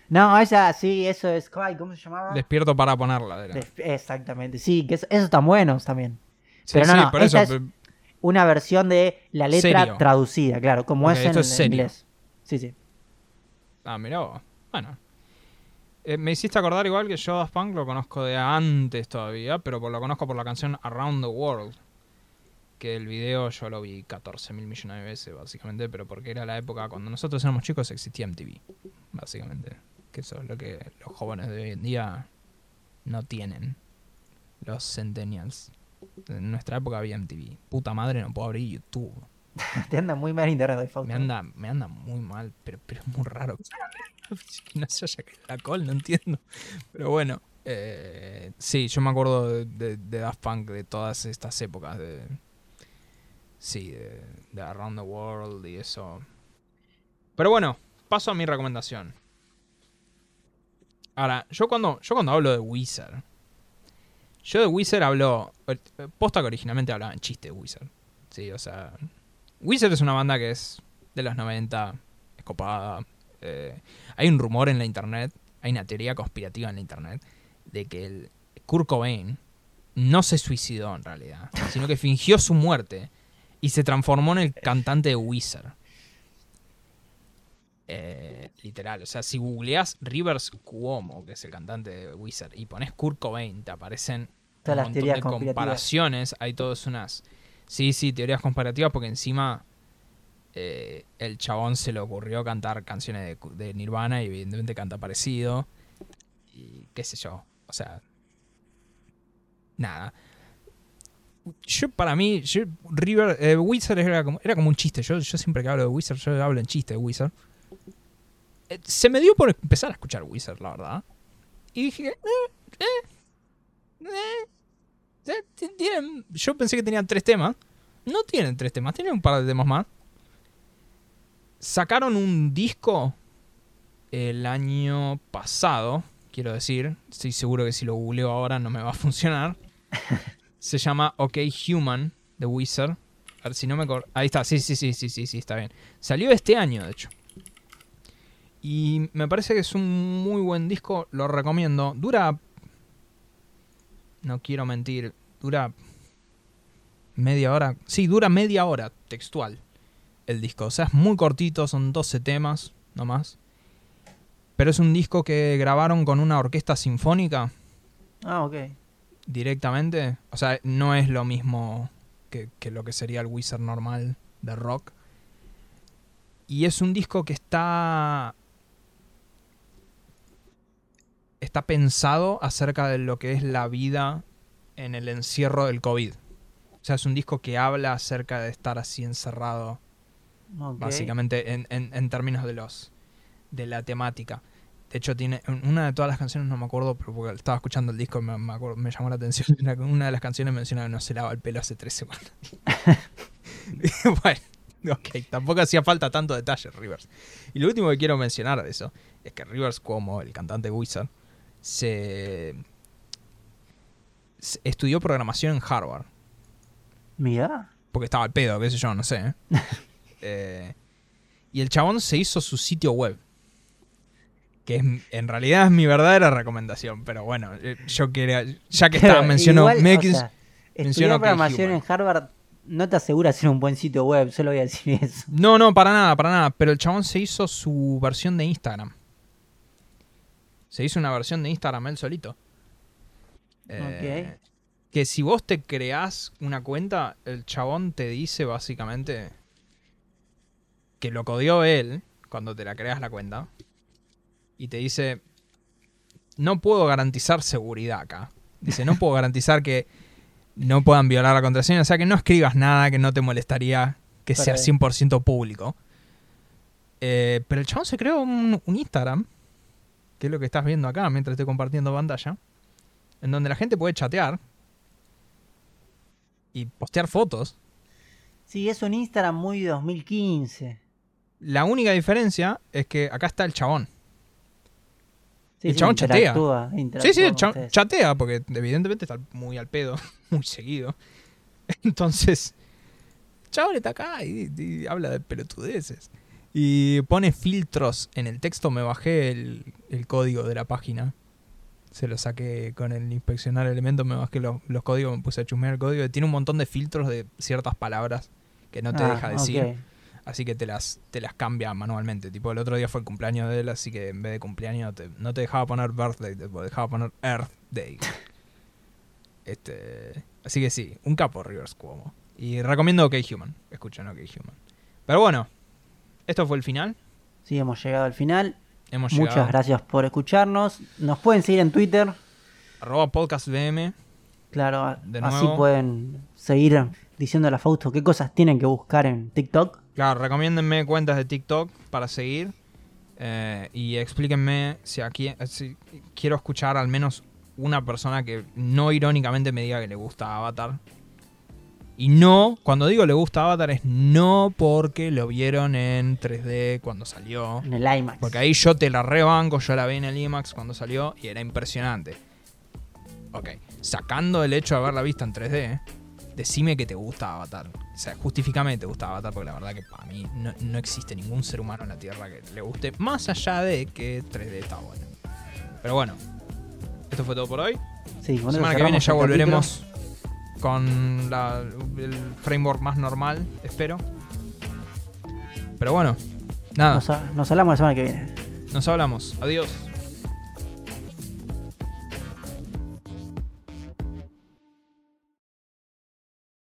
No, esa sí, eso es. ¿Cómo se llamaba? Despierto para ponerla. era. Exactamente, sí, que eso, esos están buenos también. Sí, pero no, sí, no, por eso. esta es- pero- Una versión de la letra Serio. traducida, claro, como Ok, es en, esto es en inglés. Sí, sí. Ah, mirá vos. Bueno. Eh, me hiciste acordar igual que yo Daft Punk lo conozco de antes todavía, pero lo conozco por la canción Around the World. Que el video yo lo vi 14 mil millones de veces, básicamente, pero porque era la época cuando nosotros éramos chicos existía MTV, básicamente. Que eso es lo que los jóvenes de hoy en día no tienen. Los centennials. En nuestra época había MTV. Puta madre, no puedo abrir YouTube. (laughs) Te anda muy mal internet hoy, Fausto. Me anda, me anda muy mal, pero, pero es muy raro. que (laughs) no se haya caído la col, no entiendo. Pero bueno, eh, sí, yo me acuerdo de, de- de Daft Punk de todas estas épocas. De, sí, de, de Around the World y eso. Pero bueno, paso a mi recomendación. Ahora, yo cuando, yo cuando hablo de Wizard, yo de Wizard hablo. eh, Posta que originalmente hablaba en chiste de Wizard. Sí, o sea. Wizard es una banda que es de los 90, es copada. eh, hay un rumor en la internet, hay una teoría conspirativa en la internet, de que el Kurt Cobain no se suicidó en realidad, (laughs) sino que fingió su muerte y se transformó en el cantante de Wizard. Eh, literal, o sea, si googleás Rivers Cuomo, que es el cantante de Wizard, y pones Kurt Cobain, te aparecen Todas un las montón teorías de comparaciones. Hay todas unas. Sí, sí, teorías comparativas, porque encima eh, el chabón se le ocurrió cantar canciones de, Nirvana y evidentemente canta parecido. Y qué sé yo. O sea. Nada. Yo, para mí, yo- River, eh, Wizard era como, era como un chiste. Yo, yo siempre que hablo de Wizard, yo hablo en chiste de Wizard. Eh, se me dio por empezar a escuchar Wizard, la verdad. Y dije, eh, tienen- yo pensé que tenían tres temas. No tienen tres temas, tienen un par de temas más. Sacaron un disco el año pasado, quiero decir. Estoy seguro que si lo googleo ahora no me va a funcionar. (laughs) Se llama OK Human de Wizard. A ver si no me Ahí está, sí, sí, sí, sí, sí, sí, está bien. Salió este año, de hecho. Y me parece que es un muy buen disco, lo recomiendo. Dura. No quiero mentir, dura. Media hora. Sí, dura media hora textual el disco. O sea, es muy cortito, son 12 temas, no más. Pero es un disco que grabaron con una orquesta sinfónica Ah, ok. directamente. O sea, no es lo mismo que, que lo que sería el Wizard normal de rock. Y es un disco que está. Está pensado acerca de lo que es la vida en el encierro del COVID. O sea, es un disco que habla acerca de estar así encerrado ok. básicamente en, en- en términos de los de la temática. De hecho, tiene en una de todas las canciones, no me acuerdo, pero porque estaba escuchando el disco y me, me acuerdo- me llamó la atención. (laughs) Una, una de las canciones menciona que no se lava el pelo hace tres semanas. (laughs) Bueno, ok, tampoco hacía falta tanto detalle, Rivers. Y lo último que quiero mencionar de eso es que Rivers, como el cantante Wizard, se, se estudió programación en Harvard Mira. porque estaba al pedo, qué sé yo, no sé. ¿eh? (laughs) Eh, y el chabón se hizo su sitio web. Que es, en realidad es mi verdadera recomendación, pero bueno, eh, yo quería, ya que estaba, mencionó, Igual, me o sea, mencionó programación en Harvard no te asegura hacer un buen sitio web, solo voy a decir eso. No, no, para nada, para nada. Pero el chabón se hizo su versión de Instagram. Se hizo una versión de Instagram él solito. Eh, Que si vos te creás una cuenta, el chabón te dice básicamente que lo codió él cuando te la creas la cuenta. Y te dice, no puedo garantizar seguridad acá. Dice, no puedo garantizar que no puedan violar la contraseña. O sea, que no escribas nada que no te molestaría que sea Para- 100% público. Eh, pero el chabón se creó un, un Instagram, que es lo que estás viendo acá mientras estoy compartiendo pantalla, en donde la gente puede chatear y postear fotos. Sí, es un Instagram muy 2015. La única diferencia es que acá está el chabón. Sí, El sí, chabón chatea. Sí, sí, el chabón chatea, porque evidentemente está muy al pedo, (laughs) muy seguido. Entonces, el chabón está acá y, y habla de pelotudeces. Y pone filtros en el texto. Me bajé el, el código de la página. Se lo saqué con el inspeccionar elementos. Me bajé los, los códigos, me puse a chusmear el código. Tiene un montón de filtros de ciertas palabras que no te Ah, deja decir. Así que te las, te las cambia manualmente. Tipo, el otro día fue el cumpleaños de él, así que en vez de cumpleaños te- no te dejaba poner birthday, te dejaba poner Earth Day. (laughs) este, así que sí, un capo Rivers Cuomo. Y recomiendo OK Human. Escuchen OK Human. Pero bueno, esto fue el final. Sí, hemos llegado al final. Hemos Muchas llegado. gracias por escucharnos. Nos pueden seguir en Twitter. Arroba podcast VM. Claro, De así nuevo. pueden seguir diciendo a Fausto qué cosas tienen que buscar en TikTok. Claro, recomiéndenme cuentas de TikTok para seguir. eh, y explíquenme si aquí si quiero escuchar al menos una persona que no irónicamente me diga que le gusta Avatar. Y no, cuando digo le gusta Avatar es no porque lo vieron en 3D cuando salió. En el IMAX. Porque ahí yo te la rebanco, yo la vi en el IMAX cuando salió y era impresionante. Ok, sacando el hecho de haberla visto en 3D, decime que te gusta Avatar. O sea, justifícame que te gusta Avatar, porque la verdad que para mí no, no existe ningún ser humano en la Tierra que le guste, más allá de que 3D está bueno. Pero bueno, esto fue todo por hoy. Sí, eso semana que viene ya el volveremos con la- el framework más normal, espero. Pero bueno, nada, Nos, nos hablamos la semana que viene. nos hablamos. Adiós.